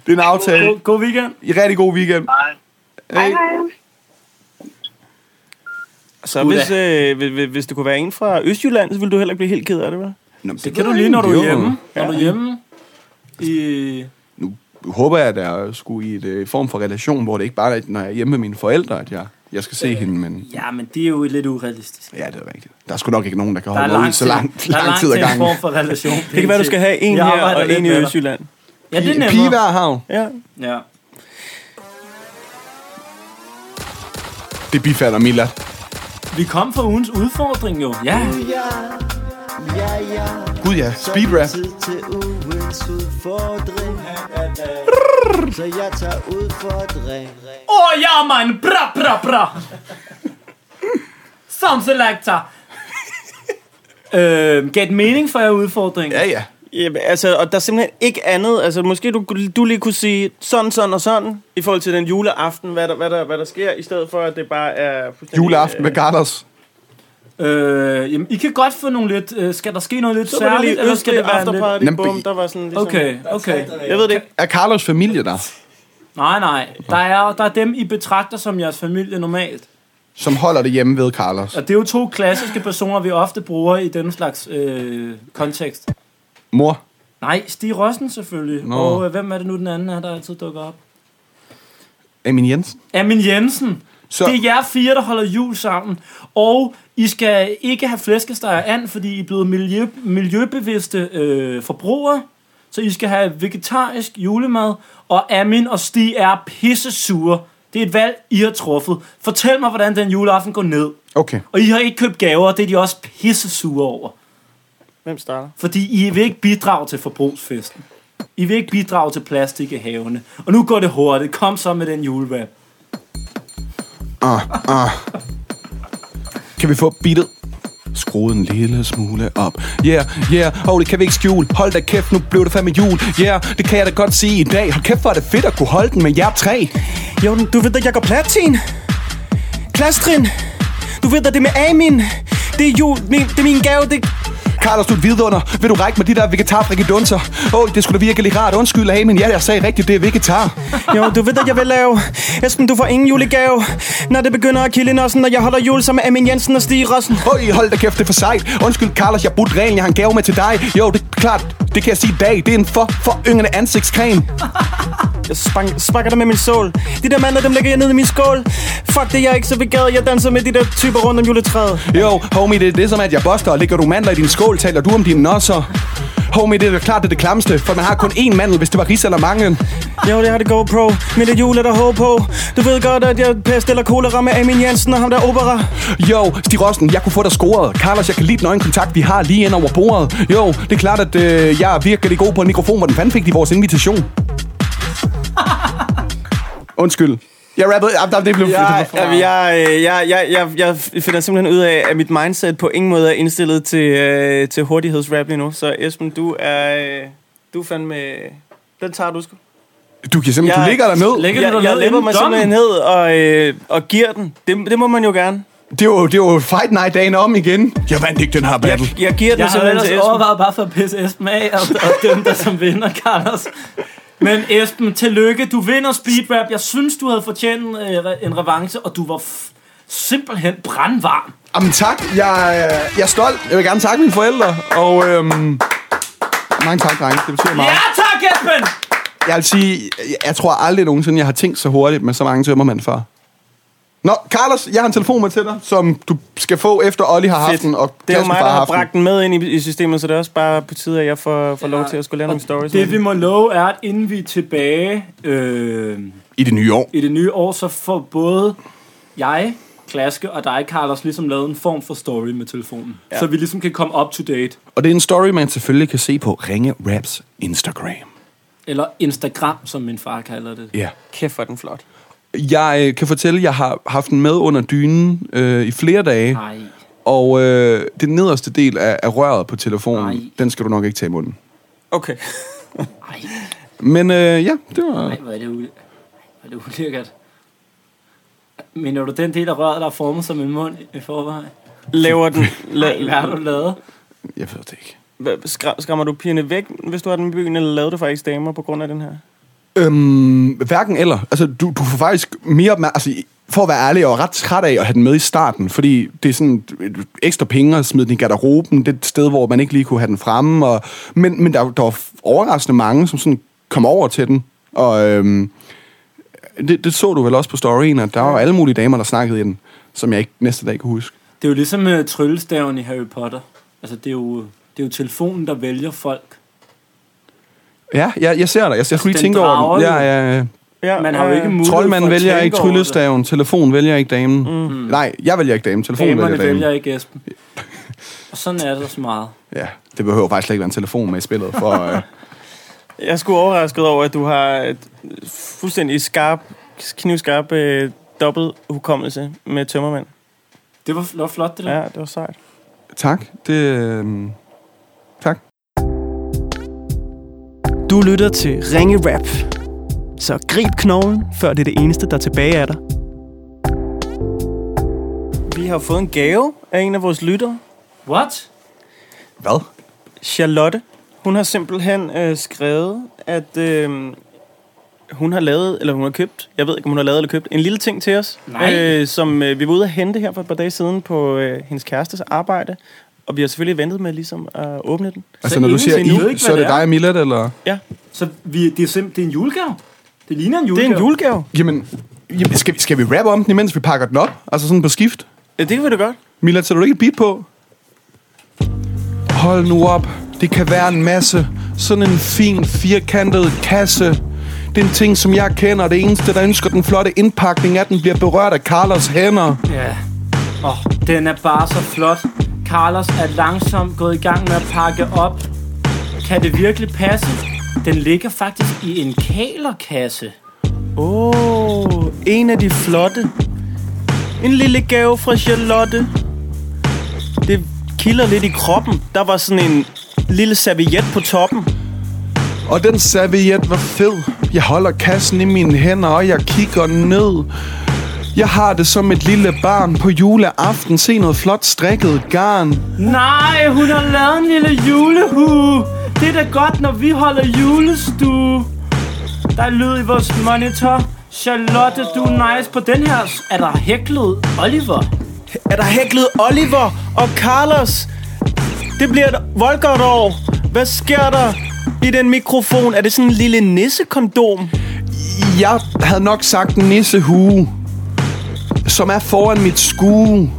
Det er en aftale. God, god weekend. I rigtig god weekend. Hej. Hey. Så hvis, øh, hvis- hvis, du kunne være en fra Østjylland, så ville du heller ikke blive helt ked af det, vel? Nå, Det kan du lige, når du er hjemme. Når du er hjemme i... Nu håber jeg, at der er sgu i et øh, form for relation, hvor det ikke bare er, når jeg er hjemme med mine forældre, at jeg, jeg skal se hende, men Ja, men det er jo lidt urealistisk. ja, det er rigtigt. Der er sgu nok ikke nogen, der kan Der er holde ud så der er lang tid ad til en gangen. form for relation. Det kan være, du skal have en Jeg her og en i. Østjylland. Ja, det er Pige nemmere. hver havn. Ja. Ja. Det bifalder Mila. Vi kom fra ugens udfordring jo. Ja. Ja, ja, ja. Gud ja, Så speed rap. til ugens udfordring. Så jeg tager udfordring. Åh, oh, ja, man. Bra, bra, bra. Sound selector. øh, gav det mening for jer udfordring? Ja, ja. Ja, altså, og der er simpelthen ikke andet. Altså, måske du, du lige kunne sige sådan, sådan og sådan, i forhold til den juleaften, hvad der, hvad der, hvad der sker, i stedet for, at det bare er... Juleaften med Carlos. Øh, jamen, I kan godt få nogle lidt... Øh, skal der ske noget lidt Så var det særligt, lige eller skal det være lidt... afterparty, Jamen, bum, der var sådan ligesom... Okay, okay. Jeg ved det ikke. Er Carlos familie der, Nej, nej. Der er, der er dem, I betragter som jeres familie normalt. som holder det hjemme ved Carlos? Og det er jo to klassiske personer, vi ofte bruger i den slags øh, kontekst. Mor? Nej, Stig Rossen selvfølgelig. Nå. Og øh, hvem er det nu den anden er, der altid dukker op? Amin Jensen? Amin Jensen. Så- Så... Det er jer fire, der holder jul sammen. Og I skal ikke have flæskesteg og and, fordi I er blevet miljø, miljøbevidste øh, forbrugere. Så I skal have vegetarisk julemad. Og Amin og Stig er pisse sure. Det er et valg, I har truffet. Fortæl mig, hvordan den juleaften går ned. Okay. Og I har ikke købt gaver, det er de også pisse sure over. Hvem starter? Fordi I vil ikke bidrage til forbrugsfesten. I vil ikke bidrage til plastik i havene. Og nu går det hurtigt. Kom så med den julerap. Kan vi få beatet? Skru en lille smule op. Yeah, yeah, oh, det kan vi ikke skjule. Hold da kæft, nu blev det fandme jul. Yeah, det kan jeg da godt sige i dag. Hold kæft, hvor er det fedt at kunne holde den med jer tre. Jo, du ved, da, jeg går platin. Klastrin. Du ved, da, det med Amin. Det er jul. Min, det er min gave. Det... Carlos, du er et vidunder. Vil du række mig de der vegetarfrikadunser? Åh, oh, det skulle da virkelig rart. Undskyld, hey, men ja, jeg sagde rigtigt, det er vegetar. Jo, du ved, at jeg vil lave. Esben, du får ingen julegave. Når det begynder at kilde nossen, når jeg holder jul sammen med Amin Jensen og Stig Rossen. Øj, hold da kæft, det er for sejt. Undskyld, Carlos, jeg brudt reglen. Jeg har en gave med til dig. Jo, det er klart. Det kan jeg sige i dag. Det er en for, for yngende ansigtscreme. Jeg spang, sparker dig med min sål. De der mandler, dem lægger jeg ned i min skål. Fuck det, jeg er ikke så begavet. Jeg danser med de der typer rundt om juletræet. Jo, homie, det er det som, at jeg boster ligger du mandler i din skål. Taler du om dine nosser? Homie, det er da klart, det er det klamste, for man har kun én mandel, hvis det var ris eller manglen. Jo, det har det GoPro. Men det jul er der håb på. Du ved godt, at jeg pest eller kolera med Amin Jensen og ham der opera. Jo, Stig Rossen, jeg kunne få dig scoret. Carlos, jeg kan lide den øjenkontakt, vi har lige ind over bordet. Jo, det er klart, at øh, jeg er virkelig god på en mikrofon. Hvordan fanden fik de vores invitation? Undskyld. Jeg rappede... Ja, det blev... Jeg, jeg, jeg, jeg, jeg, jeg, jeg finder simpelthen ud af, at mit mindset på ingen måde er indstillet til, øh, til hurtighedsrap lige nu. Så Esben, du er, øh, du er fandme... Den tager du sgu. Du kan simpelthen... Jeg- Du ligger der ned. Lægger Jeg, jeg ned læpper mig dommen? simpelthen ned og, øh, og giver den. Det, det må man jo gerne. Det er jo, det jo Fight Night dagen om igen. Jeg vandt ikke den her battle. Jeg, jeg giver den Jeg har simpelthen til Esben. overvejet bare for at pisse Esben af og, og dømme dig som vinder, Carlos. Men Esben, tillykke. Du vinder speedrap. Jeg synes, du havde fortjent øh, en revanche, og du var f- simpelthen brandvarm. Jamen tak, jeg, øh, jeg er stolt. Jeg vil gerne takke mine forældre, og øhm, mange tak, drenge. Det betyder meget. Ja tak, Esben! Jeg vil sige, jeg, jeg tror aldrig nogensinde, jeg har tænkt så hurtigt med så mange tømmermænd før. Nå, Carlos, jeg har en telefon med til dig, som du skal få efter Olli har haft Fedt. den, og Det er jo mig, der har bragt den med ind i, i systemet, så det er også bare på tide, at jeg får, får lov til at skulle lave nogle stories. Det vi må love er, at inden vi er tilbage øh, I det nye år. i det nye år, så får både jeg, Klaske og dig, Carlos, ligesom lavet en form for story med telefonen. Ja. Så vi ligesom kan komme up to date. Og det er en story, man selvfølgelig kan se på Ringe Raps Instagram. Eller Instagram, som min far kalder det. Ja. Kæft, hvor er den flot. Jeg øh, kan fortælle, at jeg har haft den med under dynen øh, i flere dage. Nej. Og øh, det nederste del af, af røret på telefonen, Nej. den skal du nok ikke tage i munden. Okay. Nej, Men øh, ja, det var... nej, hvor er det, u- hvor er det ulækkert. Mener du den del af røret, der er formet som en mund i forvejen? Laver den... La, hvad har du lavet? Jeg ved det ikke. Skra- skræmmer du pigerne væk, hvis du har den i byen, eller lavede du faktisk damer på grund af den her? Øhm, hverken eller. Altså, du, du får faktisk mere opmær- altså, for at være ærlig, jeg var ret træt af at have den med i starten, fordi det er sådan ekstra penge at smide den i garderoben. Det er et sted, hvor man ikke lige kunne have den fremme. Og, men men der, der var overraskende mange, som sådan kom over til den. Og øhm, det, det så du vel også på storyen, at der var alle mulige damer, der snakkede i den, som jeg ikke næste dag kan huske. Det er jo ligesom uh, tryllestaven i Harry Potter. Altså, det er jo, det er jo telefonen, der vælger folk. Ja, jeg, jeg ser dig. Jeg, jeg skulle lige tænke over den. Ja, ja, ja. Ja, Man har jo ikke mulighed for Troldmanden vælger ikke tryllestaven, telefon vælger ikke damen. Mm. Nej, jeg vælger ikke damen, telefonen Damerne vælger damen. vælger ikke Esben. Og sådan er det så meget. Ja, det behøver faktisk slet ikke være en telefon med i spillet. For, øh, Jeg er sgu overrasket over, at du har et fuldstændig skarp, knivskarp øh, dobbelt hukommelse med tømmermænd. Det var, det var flot, det der. Ja, det var sejt. tak. Det, øh, tak. Du lytter til Ringe Rap. Så grib knoglen, før det er det eneste, der er tilbage af dig. Vi har fået en gave af en af vores lyttere, What? Hvad? Charlotte. Hun har simpelthen øh, skrevet, at øh, hun har lavet, eller hun har købt, jeg ved ikke, om hun har lavet eller købt, en lille ting til os, Nej. øh, som øh, vi var ude at hente her for et par dage siden på øh, hendes kærestes arbejde. Og vi har selvfølgelig ventet med ligesom at åbne den. Altså, Så når du siger I ikke, så er det det er? dig og Millet, eller? Ja, Så vi, det, er simp- det er en julegave? Det ligner en det er julegave. en julegave. Jamen, jamen skal, vi, skal vi rap om den, imens vi pakker den op? Altså sådan på skift? Ja, det kan vi da godt. Millet, sætter du ikke et beat på? Hold nu op. Det kan være en masse. Sådan en fin, firkantet kasse. Det er en ting, som jeg kender. Det eneste, der ønsker den flotte indpakning, er, at den bliver berørt af Carlos hænder. Ja. Åh, oh, den er bare så flot. Carlos er langsomt gået i gang med at pakke op. Kan det virkelig passe? Den ligger faktisk i en kalerkasse. Åh, oh, en af de flotte. En lille gave fra Charlotte. Det kilder lidt i kroppen. Der var sådan en lille serviet på toppen. Og den serviet var fed. Jeg holder kassen i mine hænder, og jeg kigger ned. Jeg har det som et lille barn på juleaften. Se noget flot strikket garn. Nej, hun har lavet en lille julehue. Det er da godt, når vi holder julestue. Der er lyd i vores monitor. Charlotte, du er nice på den her. Er der hæklet Oliver? Er der hæklet Oliver og Carlos? Det bliver et voldgodt år. Hvad sker der i den mikrofon? Er det sådan en lille nissekondom? Jeg havde nok sagt en nissehue, som er foran mit skue.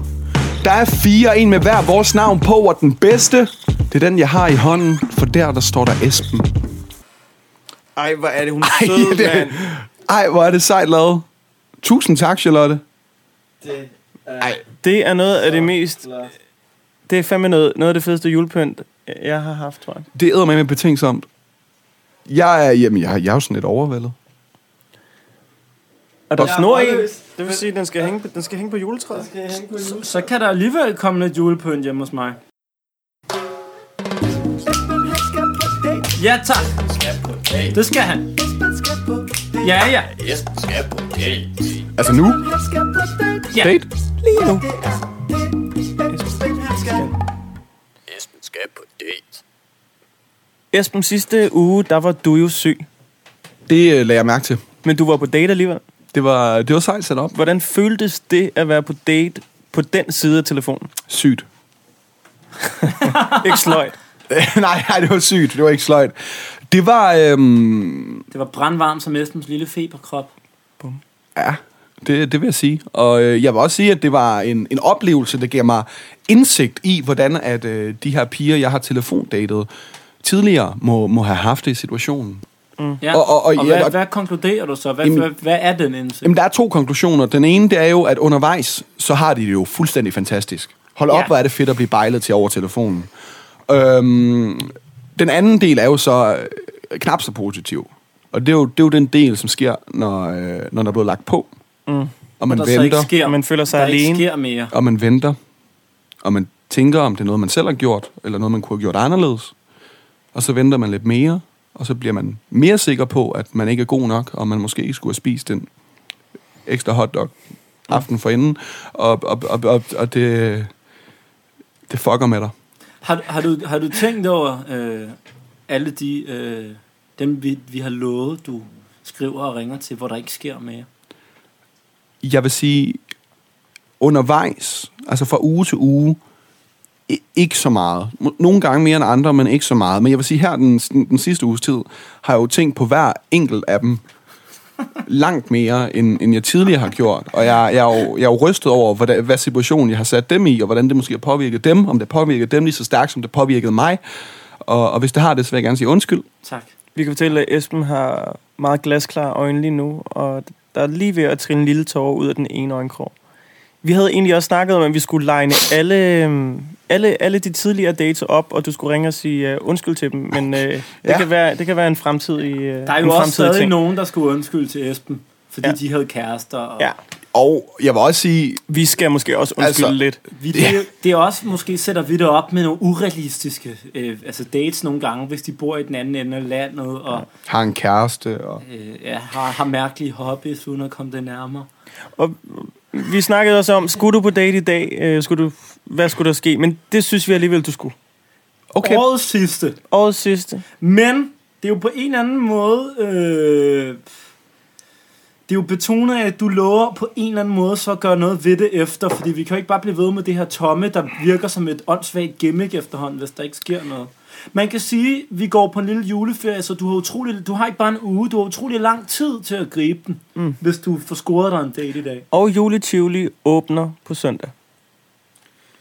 Der er fire, en med hver vores navn på, og den bedste, det er den, jeg har i hånden, for der, der står der Esben. Ej, hvor er det hun Ej, sød, det, mand. ej, hvor er det sejt lavet. Tusind tak, Charlotte. Ej, Det er noget af det mest... Det er fandme noget, noget af det fedeste julepynt, jeg har haft, tror jeg. det æder med med betænksomt. Jeg er, jamen, jeg, jeg er jo sådan lidt overvældet. Er der snor i? Det vil sige, at den skal hænge, på- den skal hænge på juletræet. Så, så kan der alligevel komme lidt julepynt hjemme hos mig. Ja, tak. Det skal han. Ja, ja. Altså nu? Ja. Date? Lige nu. Esben, sidste uge, der var du jo syg. Det øh, lagde jeg mærke til. Men du var på date alligevel. Det var, det var sejt sat op. Hvordan føltes det at være på date på den side af telefonen? Sygt. Ikke sløjt. nej, nej, det var sygt. Det var ikke sløjt. Det var... Øhm, Det var brandvarmt som Esbens lille feberkrop. Ja, det, det vil jeg sige. Og øh, jeg vil også sige, at det var en, en oplevelse, der giver mig indsigt i, hvordan at øh, de her piger, jeg har telefondatet tidligere, må, må have haft det i situationen. Ja. Og- og- og- og ja, hvad, og- hvad konkluderer du så? Hvad, Jamen- hvad, hvad er den indsigt? Jamen, der er to konklusioner. Den ene, det er jo, at undervejs, så har de det jo fuldstændig fantastisk. Hold op, Ja. hvor er det fedt at blive bejlet til over telefonen. Øhm, den anden del er jo så øh, knap så positiv. Og det er, jo, det er jo den del, som sker, når, øh, når der er blevet lagt på. Mm. Og man der så ikke venter, sker, Og man føler sig der ikke alene. sker mere. og man venter, og man tænker, om det er noget, man selv har gjort, eller noget, man kunne have gjort anderledes. Og så venter man lidt mere, og så bliver man mere sikker på, at man ikke er god nok, og man måske ikke skulle have spist den ekstra hotdog aften for inden. Og, og, og, og, og det, det fucker med dig. Har, har, du, har du tænkt over øh, alle de, øh, dem vi, vi har lovet, du skriver og ringer til, hvor der ikke sker mere? Jeg vil sige, undervejs, altså fra uge til uge, ikke så meget. Nogle gange mere end andre, men ikke så meget. Men jeg vil sige, her den, den sidste uges tid, har jeg jo tænkt på hver enkelt af dem langt mere, end, end jeg tidligere har gjort. Og jeg, jeg, er, jo, jeg er jo rystet over, hvad, hvad situation jeg har sat dem i, og hvordan det måske har påvirket dem, om det har påvirket dem lige så stærkt, som det påvirkede mig. Og, og hvis det har det, så vil jeg gerne sige undskyld. Tak. Vi kan fortælle, at Esben har meget glasklare øjne lige nu, og der er lige ved at trille en lille tårer ud af den ene øjenkrog. Vi havde egentlig også snakket om, at vi skulle line alle, øhm, alle, alle de tidligere dates op, og du skulle ringe og sige uh, undskyld til dem, men uh, det, Ja. kan være, det kan være en fremtidig uh, Der er en jo også stadig ting. nogen, der skulle undskylde til Esben, fordi Ja. ja. de havde kærester. Og Ja, Og jeg vil også sige, vi skal måske også undskylde Altså, lidt. Vi, det, er, det er også, måske sætter vi det op med nogle urealistiske øh, altså dates nogle gange, hvis de bor i den anden ende af landet, og har en kæreste, og øh, ja, har, har mærkelige hobbies, uden at komme det nærmere. Og vi snakkede også om, skulle du på date i dag? Øh, skulle du, hvad skulle der ske? Men det synes vi alligevel, du skulle. okay, Årets sidste. Årets sidste. Men det er jo på en eller anden måde... Øh, det er jo betonet af, at du lover på en eller anden måde så at gøre noget ved det efter, fordi vi kan jo ikke bare blive ved med det her tomme, der virker som et åndssvagt gimmick efterhånden, hvis der ikke sker noget. Man kan sige, at vi går på en lille juleferie, så du har, utrolig, du har ikke bare en uge, du har utrolig lang tid til at gribe den, mm. hvis du får scoret dig en date i dag. Og Juli Tivoli åbner på søndag.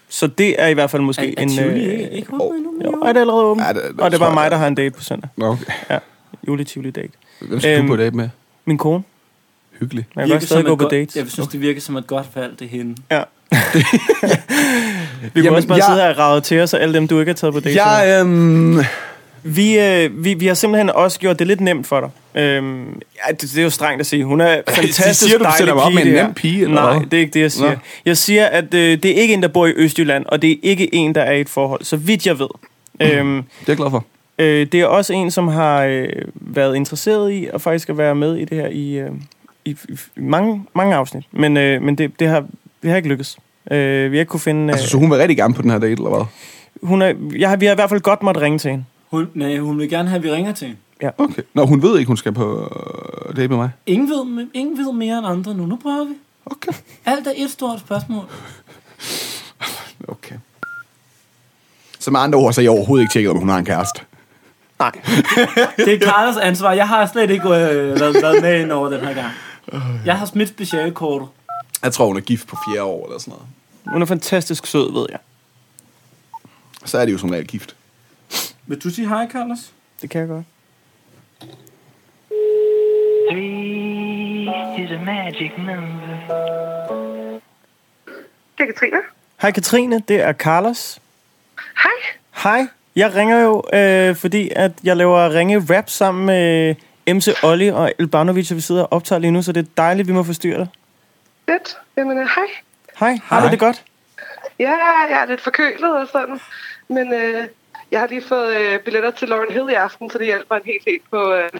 Så det er i hvert fald måske Er, er en... Tivoli øh, ikke, ikke åbnet endnu? Jo, er det allerede åbent? Ja, det- det og det er bare mig, der har en date på søndag. Okay. Juli Tivoli date. hvem skal Øhm, du på date med? Min kone. Hyggelig. Men jeg kan godt stadig gå på dates. Jeg synes, det virker som et godt valg, det er hende. Ja. Vi må også bare jeg- sidde her og rave til os, og alle dem, du ikke har taget på dates. med. Jeg, øhm, Vi, øh, vi, vi har simpelthen også gjort det lidt nemt for dig. Øhm, ja, det, det er jo strengt at sige. Hun er fantastisk siger du, dejlig sætter mig op med en nem pige, eller Nej, det er ikke det, jeg siger. Nå. Jeg siger, at øh, det er ikke en, der bor i Østjylland, og det er ikke en, der er i et forhold, så vidt jeg ved. Øhm, det er jeg glad for. øh, det er også en, som har øh, været interesseret i at faktisk at være med i det her i, øh, i, i mange, mange afsnit. Men, øh, men det, det, har, det har ikke lykkes. Øh, vi har ikke kunne finde... Øh, Altså, så hun vil rigtig gerne på den her date, eller hvad? hun er, jeg, har- vi har i hvert fald godt måtte ringe til hende. Hun, nej, hun vil gerne have, at vi ringer til hende. Okay. Nå, hun ved ikke, hun skal på øh, date med mig. Ingen ved, ingen ved mere end andre nu. Nu prøver vi. Okay. Alt er et stort spørgsmål. Okay. Så med andre ord, så er jeg overhovedet ikke tjekket, om hun har en kæreste. Nej. Det er Carlos ansvar. Jeg har slet ikke øh, været, været med ind over den her gang. Jeg har smidt specialkortet. Jeg tror, hun er gift på fjerde år, eller sådan noget. Hun er fantastisk sød, ved jeg. Så er det jo som regel gift. Vil du sige hej, Carlos? Det kan jeg godt. Three is a magic number. Det er Katrine. Hej Katrine, det er Carlos. Hej. Hej, jeg ringer jo, øh, fordi at jeg laver ringe rap sammen med MC Olli og Elbanovic, og vi sidder og optager lige nu, så det er dejligt, vi må forstyrre dig. Fedt. Jamen, øh, hej. Hej, har du det godt? Ja, jeg er lidt forkølet og sådan. Men øh, jeg har lige fået øh, billetter til Lauren Hill i aften, så det hjælper en helt helt på, øh, på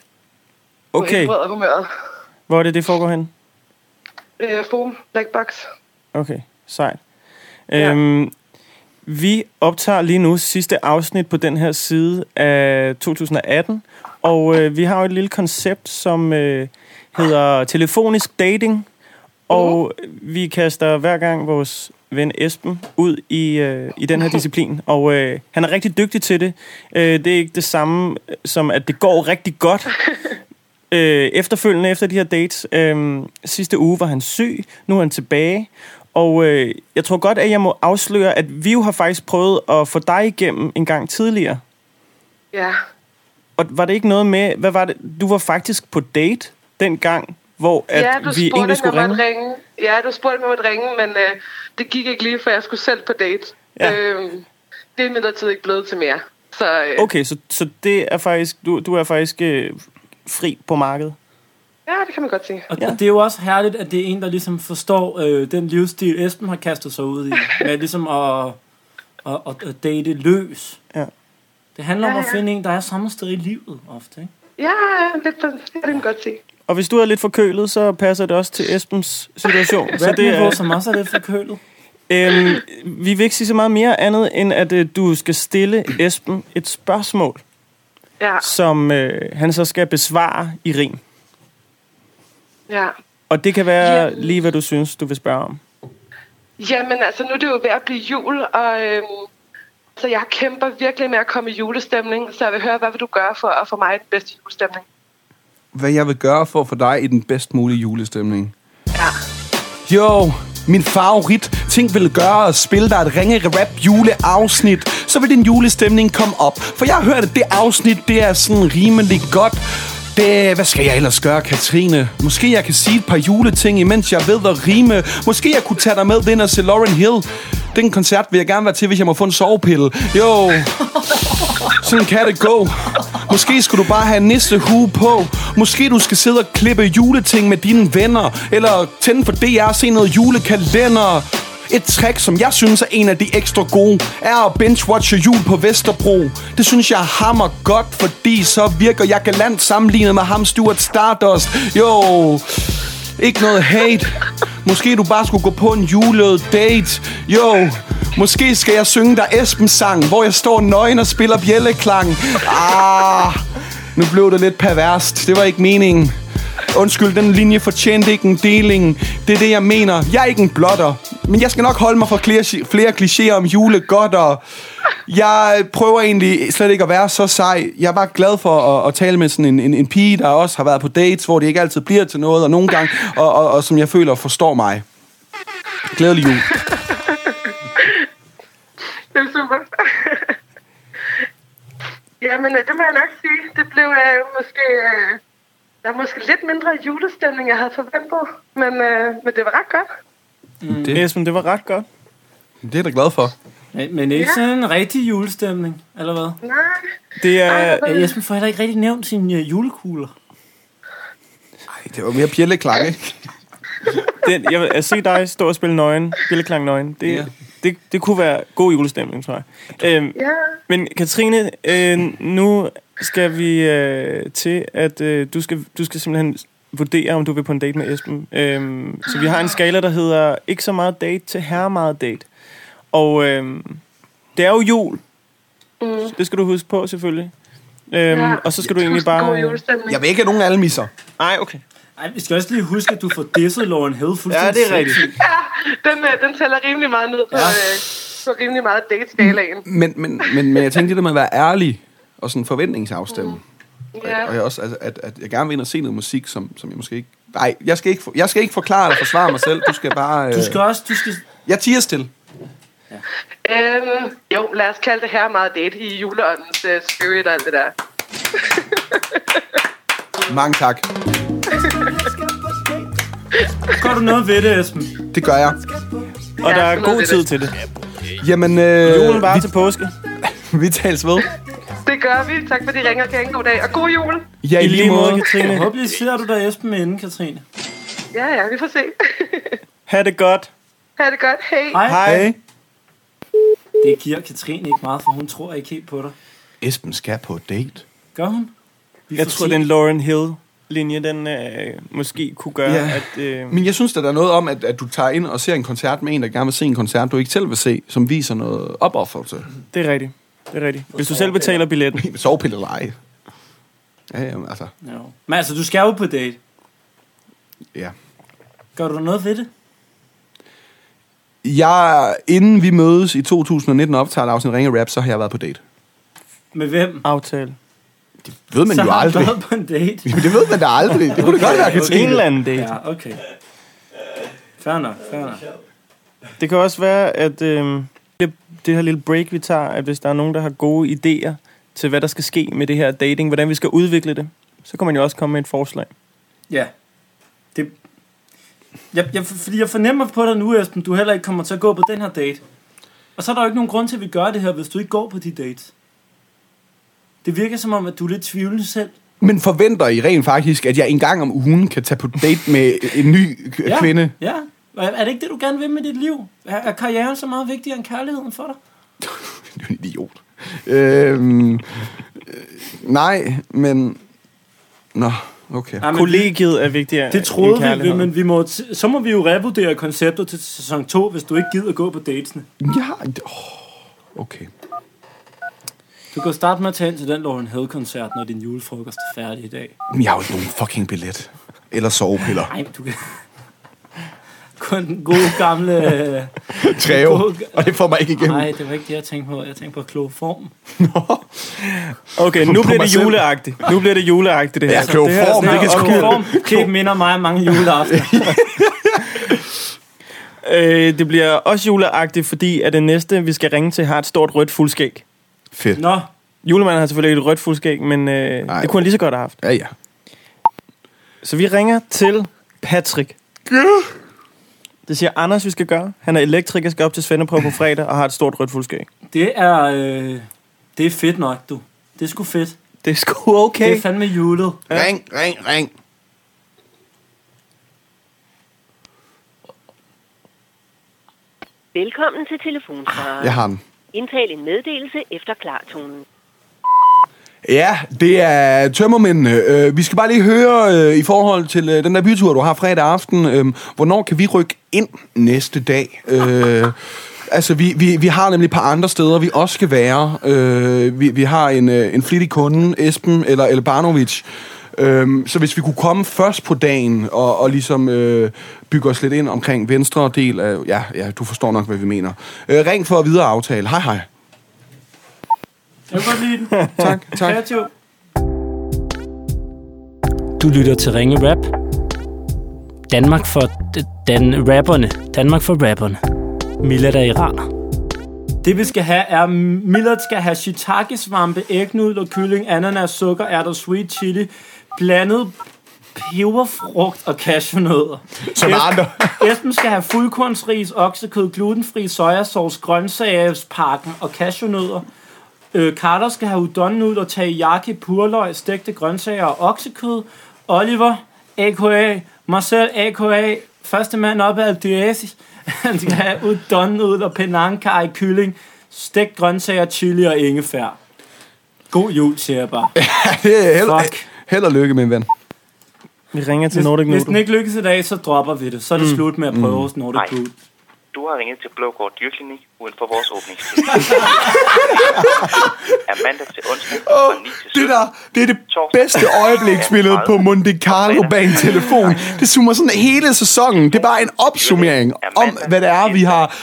Okay, helbred og humøret. hvor er det, det foregår hen? Øh, Forum, Blackbox. Okay, sejt. Ja. Øhm, Vi optager lige nu sidste afsnit på den her side af 2018, og øh, vi har jo et lille koncept, som øh, hedder telefonisk dating, og vi kaster hver gang vores ven Esben ud i, øh, i den her disciplin, og øh, han er rigtig dygtig til det. Øh, det er ikke det samme som, at det går rigtig godt, øh, efterfølgende efter de her dates. Øh, sidste uge var han syg, nu er han tilbage. Og øh, jeg tror godt, at jeg må afsløre, at vi jo har faktisk prøvet at få dig igennem en gang tidligere. Ja. Og var det ikke noget med, hvad var det? Du var faktisk på date den gang, hvor at ja, du vi egentlig skulle om ringe. ringe. Ja, du spurgte, om jeg måtte ringe, men øh, det gik ikke lige, for jeg skulle selv på date. Ja. Øhm, det er imidlertid ikke blevet til mere. Så øh, Okay, så, så det er faktisk, du, du er faktisk øh, fri på markedet. ja, det kan man godt sige. Og ja. det er jo også herligt, at det er en, der ligesom forstår øh, den livsstil, Esben har kastet sig ud i. Med ligesom at, at, at, at date løs. Ja. Det handler om Ja, at ja. finde en, der er samme sted i livet ofte. Ikke? Ja, det, det, det kan man godt sige. Og hvis du er lidt forkølet, så passer det også til Esbens situation. så Hvad det er, som også er lidt forkølet? øhm, vi vil ikke sige så meget mere andet, end at øh, du skal stille Esben et spørgsmål, Ja, som øh, han så skal besvare i rim. ja. Og det kan være Ja. lige, hvad du synes, du vil spørge om. Jamen altså, nu er det jo ved at blive jul, og øhm, så jeg kæmper virkelig med at komme i julestemning, så jeg vil høre, hvad vil du gøre for at få mig i den bedste julestemning? Hvad jeg vil gøre for at få dig i den bedst mulige julestemning? Ja. Jo, min favorit ting vil gøre at spille dig et ringe rap juleafsnit, så vil din julestemning komme op. For jeg har hørt, at det afsnit, det er sådan rimelig godt. Det, hvad skal jeg ellers gøre, Katrine? Måske jeg kan sige et par juleting, imens jeg ved at rime. Måske jeg kunne tage dig med ind og se Lauren Hill. Den koncert vil jeg gerne være til, hvis jeg må få en sovepille. Jo, sådan kan det gå. Måske skulle du bare have nissehue på. Måske du skal sidde og klippe juleting med dine venner. Eller tænde for DR og se noget julekalender. Et trick, som jeg synes er en af de ekstra gode, er at binge-watche jul på Vesterbro. Det synes jeg hammer godt, fordi så virker jeg galant sammenlignet med ham Stuart Stardust. Jo, ikke noget hate. Måske du bare skulle gå på en julet date. Jo, måske skal jeg synge dig Esbens sang, hvor jeg står nøgen og spiller bjælleklang. Ah, nu blev det lidt perverst. Det var ikke meningen. Undskyld, den linje fortjente ikke en deling. Det er det, jeg mener. Jeg er ikke en blotter. Men jeg skal nok holde mig for flere, flere klichéer om julegodter. Jeg prøver egentlig slet ikke at være så sej. Jeg er bare glad for at, at tale med sådan en, en, en pige, der også har været på dates, hvor det ikke altid bliver til noget, og nogle gange, og, og, og som jeg føler forstår mig. Glædelig jul. Det er super. Jamen, øh, det må jeg nok sige. Det blev øh, måske... Øh, der er måske lidt mindre julestemning, jeg havde forventet. Men, øh, men det var ret godt. Mm. Det. Esben, det var ret godt. Det er jeg da glad for. Men, men ikke Ja. sådan en rigtig julestemning, eller hvad? Nej. Det er... Ja, Jesper får heller ikke rigtig nævnt sine uh, julekugler. Ej, det var mere bjælleklang, ikke? Den, jeg vil at se dig stå og spille nøgen, billeklang nøgen, det, Ja. ja. det, det kunne være god julestemning, tror jeg. Øhm, Ja. men Katrine, øh, nu skal vi øh, til, at øh, du, skal, du skal simpelthen vurdere, om du vil på en date med Esben. Øhm, så vi har en skala, der hedder ikke så meget date til her meget date. Og øhm, det er jo jul. Mm. Det skal du huske på, selvfølgelig. Øhm, Ja. Og så skal du egentlig bare... Jeg vil ikke have nogen almisser. Nej, okay. Ej, vi skal også lige huske, at du får disset Lauren Hill fuldstændig Ja, det er rigtigt. Ja, den, øh, den tæller rimelig meget ned på, Ja. øh, på rimelig meget date-skalaen. Men, men, men, men jeg tænkte det der med at være ærlig og sådan forventningsafstemme. Ja. Og jeg også, altså, at, at jeg gerne vil ind og se noget musik, som, som jeg måske ikke... Nej, jeg skal ikke, for- jeg skal ikke forklare eller forsvare mig selv. Du skal bare... Øh, Du skal også, du skal... Jeg tiger stille. Øhm, jo, lad os kalde det her meget date i juleåndens uh, spirit og alt det der. Mange tak. Gør du noget ved det, Esben? Det gør jeg. Og Ja, der er god tid det. til det. Jamen, øh, Julen bare vi, til påske. vi tales ved. Det gør vi. Tak fordi I ringer. Kan en god dag. Og god jul. Ja, i lige måde. Jeg håber, lige ser du der Esben med inden, Katrine. Ja, ja, vi får se. Ha' det godt. ha' det godt. Hej. Hej. Hej. Det giver Katrine ikke meget, for hun tror ikke helt på dig. Esben skal på date. Gør hun? Vi Jeg tror, se. det er en Lauren Hill linje, den øh, måske kunne gøre, Ja. at... Øh, Men jeg synes, at der er noget om, at, at du tager ind og ser en koncert med en, der gerne vil se en koncert, du ikke selv vil se, som viser noget opoffrelse. det er rigtigt. Det er rigtigt. Hvis du selv betaler billetten. Sovepille eller ej. Ja, jamen, altså, Ja. Men altså, du skal jo på date. ja. Gør du noget ved det? Jeg, inden vi mødes i 2019 og optager et afsnit Ringe Rap, så har jeg været på date. Med hvem? Aftale. Det ved man så jo har du aldrig. været på en date. Jamen, det ved man da aldrig. Det kunne det godt være, En Katrine. eller anden date. Ja, okay. Fair nok, fair nok. Det kan også være, at øh, det, her lille break, vi tager, at hvis der er nogen, der har gode idéer til, hvad der skal ske med det her dating, hvordan vi skal udvikle det, så kan man jo også komme med et forslag. Ja. Det, jeg, jeg, fordi jeg fornemmer på dig nu, Esben, du heller ikke kommer til at gå på den her date. Og så er der jo ikke nogen grund til, at vi gør det her, hvis du ikke går på de dates. Det virker som om, at du er lidt tvivlende selv. Men forventer I rent faktisk, at jeg en gang om ugen kan tage på date med en ny k- kvinde? Ja. Er er det ikke det, du gerne vil med dit liv? Er, er karrieren så meget vigtigere end kærligheden for dig? Du er en idiot. Øhm, øh, nej, men... Nå, okay. Ja, men Kollegiet er vigtigere Det troede end vi, men vi må, t- så må vi jo revurdere konceptet til sæson 2, hvis du ikke gider gå på datesene. Ja, åh, okay. Du kan starte med at tage ind til den Lauren Hill-koncert, når din julefrokost er færdig i dag. Men jeg har jo ikke nogen fucking billet. Eller sovepiller. Nej, du kan... Kun gode gamle... øh, Treo. gode- Og det får mig ikke igennem. Nej, det var ikke det, jeg tænkte på. Jeg tænkte på klog form. Okay, nu bliver det juleagtigt. Nu bliver det juleagtigt, det her. Ja, klog det her, form, det det kan her, form, det minder mig om mange juleaftener. øh, det bliver også juleagtigt, fordi at det næste, vi skal ringe til, har et stort rødt fuldskæg. Fedt. Nå, Julemanden har selvfølgelig ikke et rødt fuldskæg, men øh, Nej. det kunne han lige så godt have haft. Ja, ja. Så vi ringer til Patrick. Det siger Anders, vi skal gøre. Han er elektriker, skal op til Svendeprøve på fredag og har et stort rødt fuldskæg. det er... Øh, det er fedt nok, du. Det er sgu fedt. Det er sgu okay. Det er fandme julet. Ring, ring, ring. Velkommen til telefonsvaret. Jeg har den. Indtal en meddelelse efter klartonen. Ja, det er tømmermændene. Øh, vi skal bare lige høre øh, i forhold til øh, den der bytur, du har fredag aften. Øh, hvornår kan vi rykke ind næste dag? Øh, altså, vi, vi, vi har nemlig et par andre steder, vi også skal være. Øh, vi, vi har en, øh, en flittig kunde, Esben eller Elbanovic. Øhm, så hvis vi kunne komme først på dagen og, og ligesom øh, bygge os lidt ind omkring venstre del af... Ja, ja, du forstår nok, hvad vi mener. Øh, ring for at videre aftale. Hej, hej. Jeg kan godt lide den. Tak, tak. Kreativ. Du lytter til Ringe Rap. Danmark for d- dan rapperne. Danmark for rapperne. Millet er iraner. Det vi skal have er, Millet skal have shiitake-svampe, ægnudler, kylling, ananas, sukker, ærter, sweet chili, blandet peberfrugt og cashewnødder. Som andre. Esben skal have fuldkornsris, oksekød, glutenfri sojasauce, grøntsagspakken og cashewnødder. Øh, Carter skal have udonnudler, teriyaki, purløg, stegte grøntsager og oksekød. Oliver, a.k.a. Marcel, a.k.a. første mand op af Aldiasis. Han skal have udonnudler, penang, kaj, kylling, stegt grøntsager, chili og ingefær. God jul, siger jeg bare. det er held, Fuck. held og lykke, min ven. Vi ringer til Hvis, Nordic hvis den Noodle. ikke lykkes i dag, så dropper vi det. Så er det Mm. mm. slut med at prøve hos Nordic Nej. Du har ringet til Blågård Dyrklinik uden for vores åbningstid. er mandag til onsdag fra 9 til 17. Det der, det er det bedste øjebliksbillede på Monte Carlo bag en telefon. Det zoomer sådan hele sæsonen. Det er bare en opsummering om, hvad det er, vi har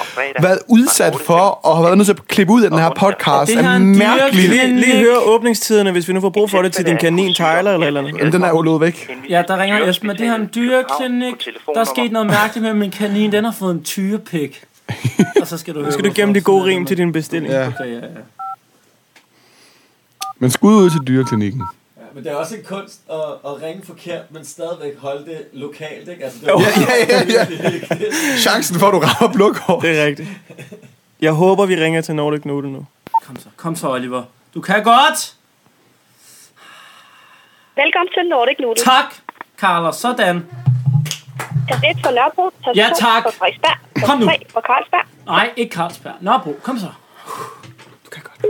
været udsat for, og har været nødt til at klippe ud af den her podcast. Det er mærkeligt. Lige, lige høre åbningstiderne, hvis vi nu får brug for det til din kanin Tyler eller eller andet. Jamen, den er jo løbet væk. Ja, der ringer Esben, og det her er en dyreklinik. Der er sket noget mærkeligt med min kanin. Den har fået en tyrepik. Og så skal du høre, skal du gemme de gode rim til din bestilling. Ja. Okay, ja, ja. Men skud ud til dyreklinikken. Ja, men det er også en kunst at, at ringe forkert, men stadigvæk holde det lokalt, ikke? Altså, det Jo. Ja, ja, ja. Chancen for, at du rammer blåkår. Det er rigtigt. Jeg håber, vi ringer til Nordic Noodle nu. Kom så, kom så, Oliver. Du kan godt! Velkommen til Nordic Noodle. Tak, Carlos. Sådan. 1 for Nørrebro, Ja, 2 tak. for Frederiksberg, Kom nu. Fra Carlsberg. Nej, ikke Carlsberg. Nørrebro, kom så. Du kan godt.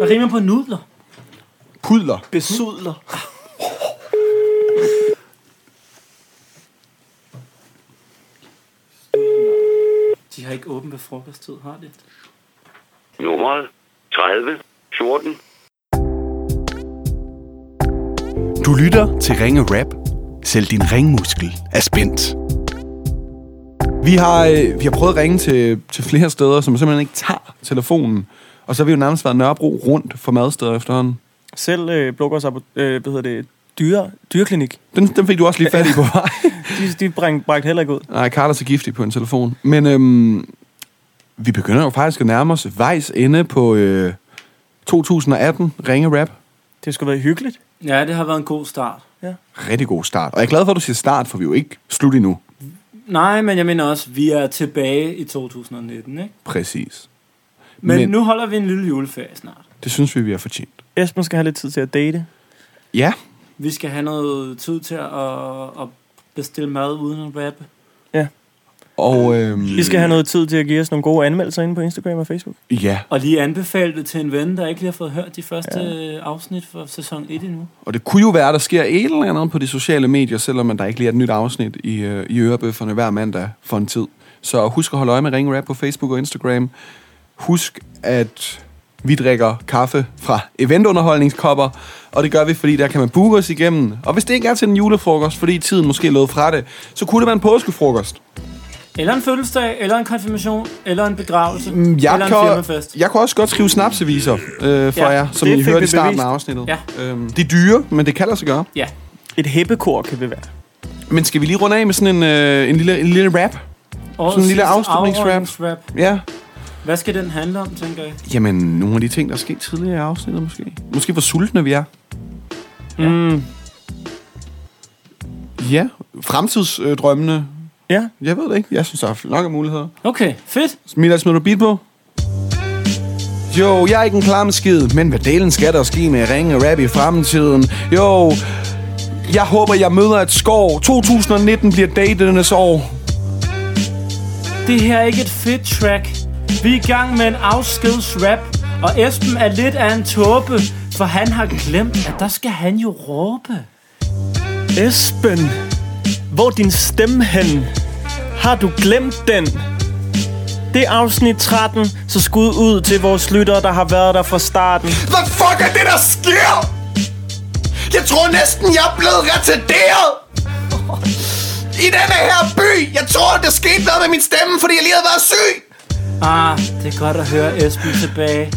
Hvad rimer på nudler? Pudler. Besudler. De har ikke åbent ved frokosttid, har de? Nummeret 30 14. Du lytter til Ringe Rap. Selv din ringmuskel er spændt. Vi har, øh, vi har prøvet at ringe til, til flere steder, som simpelthen ikke tager telefonen. Og så har vi jo nærmest været Nørrebro rundt for madsteder efterhånden. Selv øh, Blokkers øh, hvad hedder det, dyre, dyreklinik. Den, den fik du også lige fat i på vej. de, de bring, bragte heller ikke ud. Nej, Carlos er giftig på en telefon. Men øhm, vi begynder jo faktisk at nærme os vejs ende på øh, 2018 Ringe Rap. Det skulle være hyggeligt. Ja, det har været en god start. Ja. Rigtig god start. Og jeg er glad for, at du siger start, for vi er jo ikke slut endnu. Nej, men jeg mener også, vi er tilbage i 2019, ikke? Præcis. Men, Men- nu holder vi en lille juleferie snart. Det synes vi, vi har fortjent. Esben skal have lidt tid til at date. Ja. Vi skal have noget tid til at, at bestille mad uden at rappe. Ja. Og øhm, Vi skal have noget tid til at give os nogle gode anmeldelser inde på Instagram og Facebook. Ja. Og lige anbefale det til en ven, der ikke lige har fået hørt de første ja. afsnit for sæson 1 endnu. Og det kunne jo være, at der sker et eller andet på de sociale medier, selvom der ikke lige er et nyt afsnit i, øh, i ørebøfferne hver mandag for en tid. Så husk at holde øje med Ring Rap på Facebook og Instagram. Husk, at vi drikker kaffe fra eventunderholdningskopper, og det gør vi, fordi der kan man booke os igennem. Og hvis det ikke er til en julefrokost, fordi tiden måske er løbet fra det, så kunne det være en påskefrokost. Eller en fødselsdag, eller en konfirmation, eller en begravelse, Mm, Jeg eller en kan, firmafest. jeg kan også godt skrive snapseviser øh, for Ja, jer, som det I hørte vi i starten bevist. af afsnittet. Ja. Øhm, de er dyre, men det kan lade sig gøre. Ja. Et hæppekor kan det være. Men skal vi lige runde af med sådan en, øh, en, lille, en lille rap? Og sådan en lille afslutningsrap? Ja. Hvad skal den handle om, tænker jeg? Jamen, nogle af de ting, der er sket tidligere i afsnittet måske. Måske hvor sultne vi er. Mm. Ja, fremtidsdrømmene. Ja. Jeg ved det ikke. Jeg synes, der er nok af muligheder. Okay, fedt. Mila, smider du beat på? Jo, jeg er ikke en klam skid, men hvad delen skal der ske med ringe rap i fremtiden? Jo, jeg håber, jeg møder et skår. 2019 bliver daternes år. Det her er ikke et fedt track. Vi er i gang med en afskedsrap, og Esben er lidt af en tåbe, for han har glemt, at der skal han jo råbe. Esben, hvor din stemme hen? Har du glemt den? Det er afsnit 13, så skud ud til vores lyttere, der har været der fra starten. Hvad fuck er det, der sker? Jeg tror næsten, jeg er blevet retarderet. I denne her by. Jeg tror, der skete noget med min stemme, fordi jeg lige havde været syg. Ah, det er godt at høre Esben tilbage.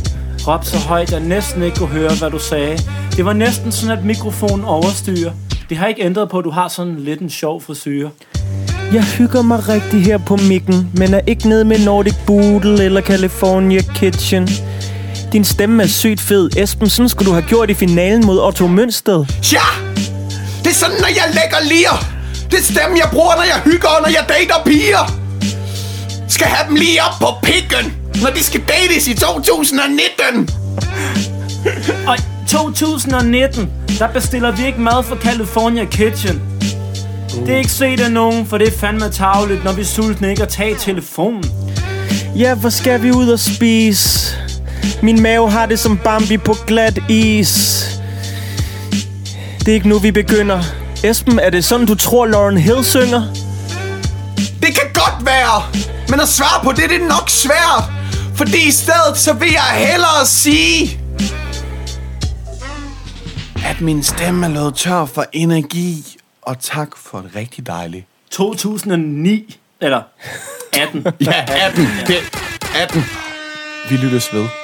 Råb så højt, jeg næsten ikke kunne høre, hvad du sagde. Det var næsten sådan, at mikrofonen overstyrer. Det har ikke ændret på, at du har sådan lidt en sjov frisyr. Jeg hygger mig rigtig her på mikken, men er ikke nede med Nordic Boodle eller California Kitchen. Din stemme er sygt fed. Esben, sådan skulle du have gjort i finalen mod Otto Mønsted. Ja! Det er sådan, når jeg lægger lir. Det er stemme, jeg bruger, når jeg hygger, og når jeg dater piger. Skal have dem lige op på pikken, når de skal dates i 2019. Og 2019, der bestiller vi ikke mad fra California Kitchen. Det er ikke set af nogen, for det er fandme tavligt, når vi er sultne ikke at tage telefonen. Ja, hvor skal vi ud og spise? Min mave har det som Bambi på glat is. Det er ikke nu, vi begynder. Esben, er det sådan, du tror, Lauren Hill synger? Det kan godt være, men at svare på det, det er nok svært. Fordi i stedet, så vil jeg hellere sige... At min stemme er løbet tør for energi. Og tak for et rigtig dejligt... 2009. Eller 18. Ja, 18. Det 18. Vi lyttes ved.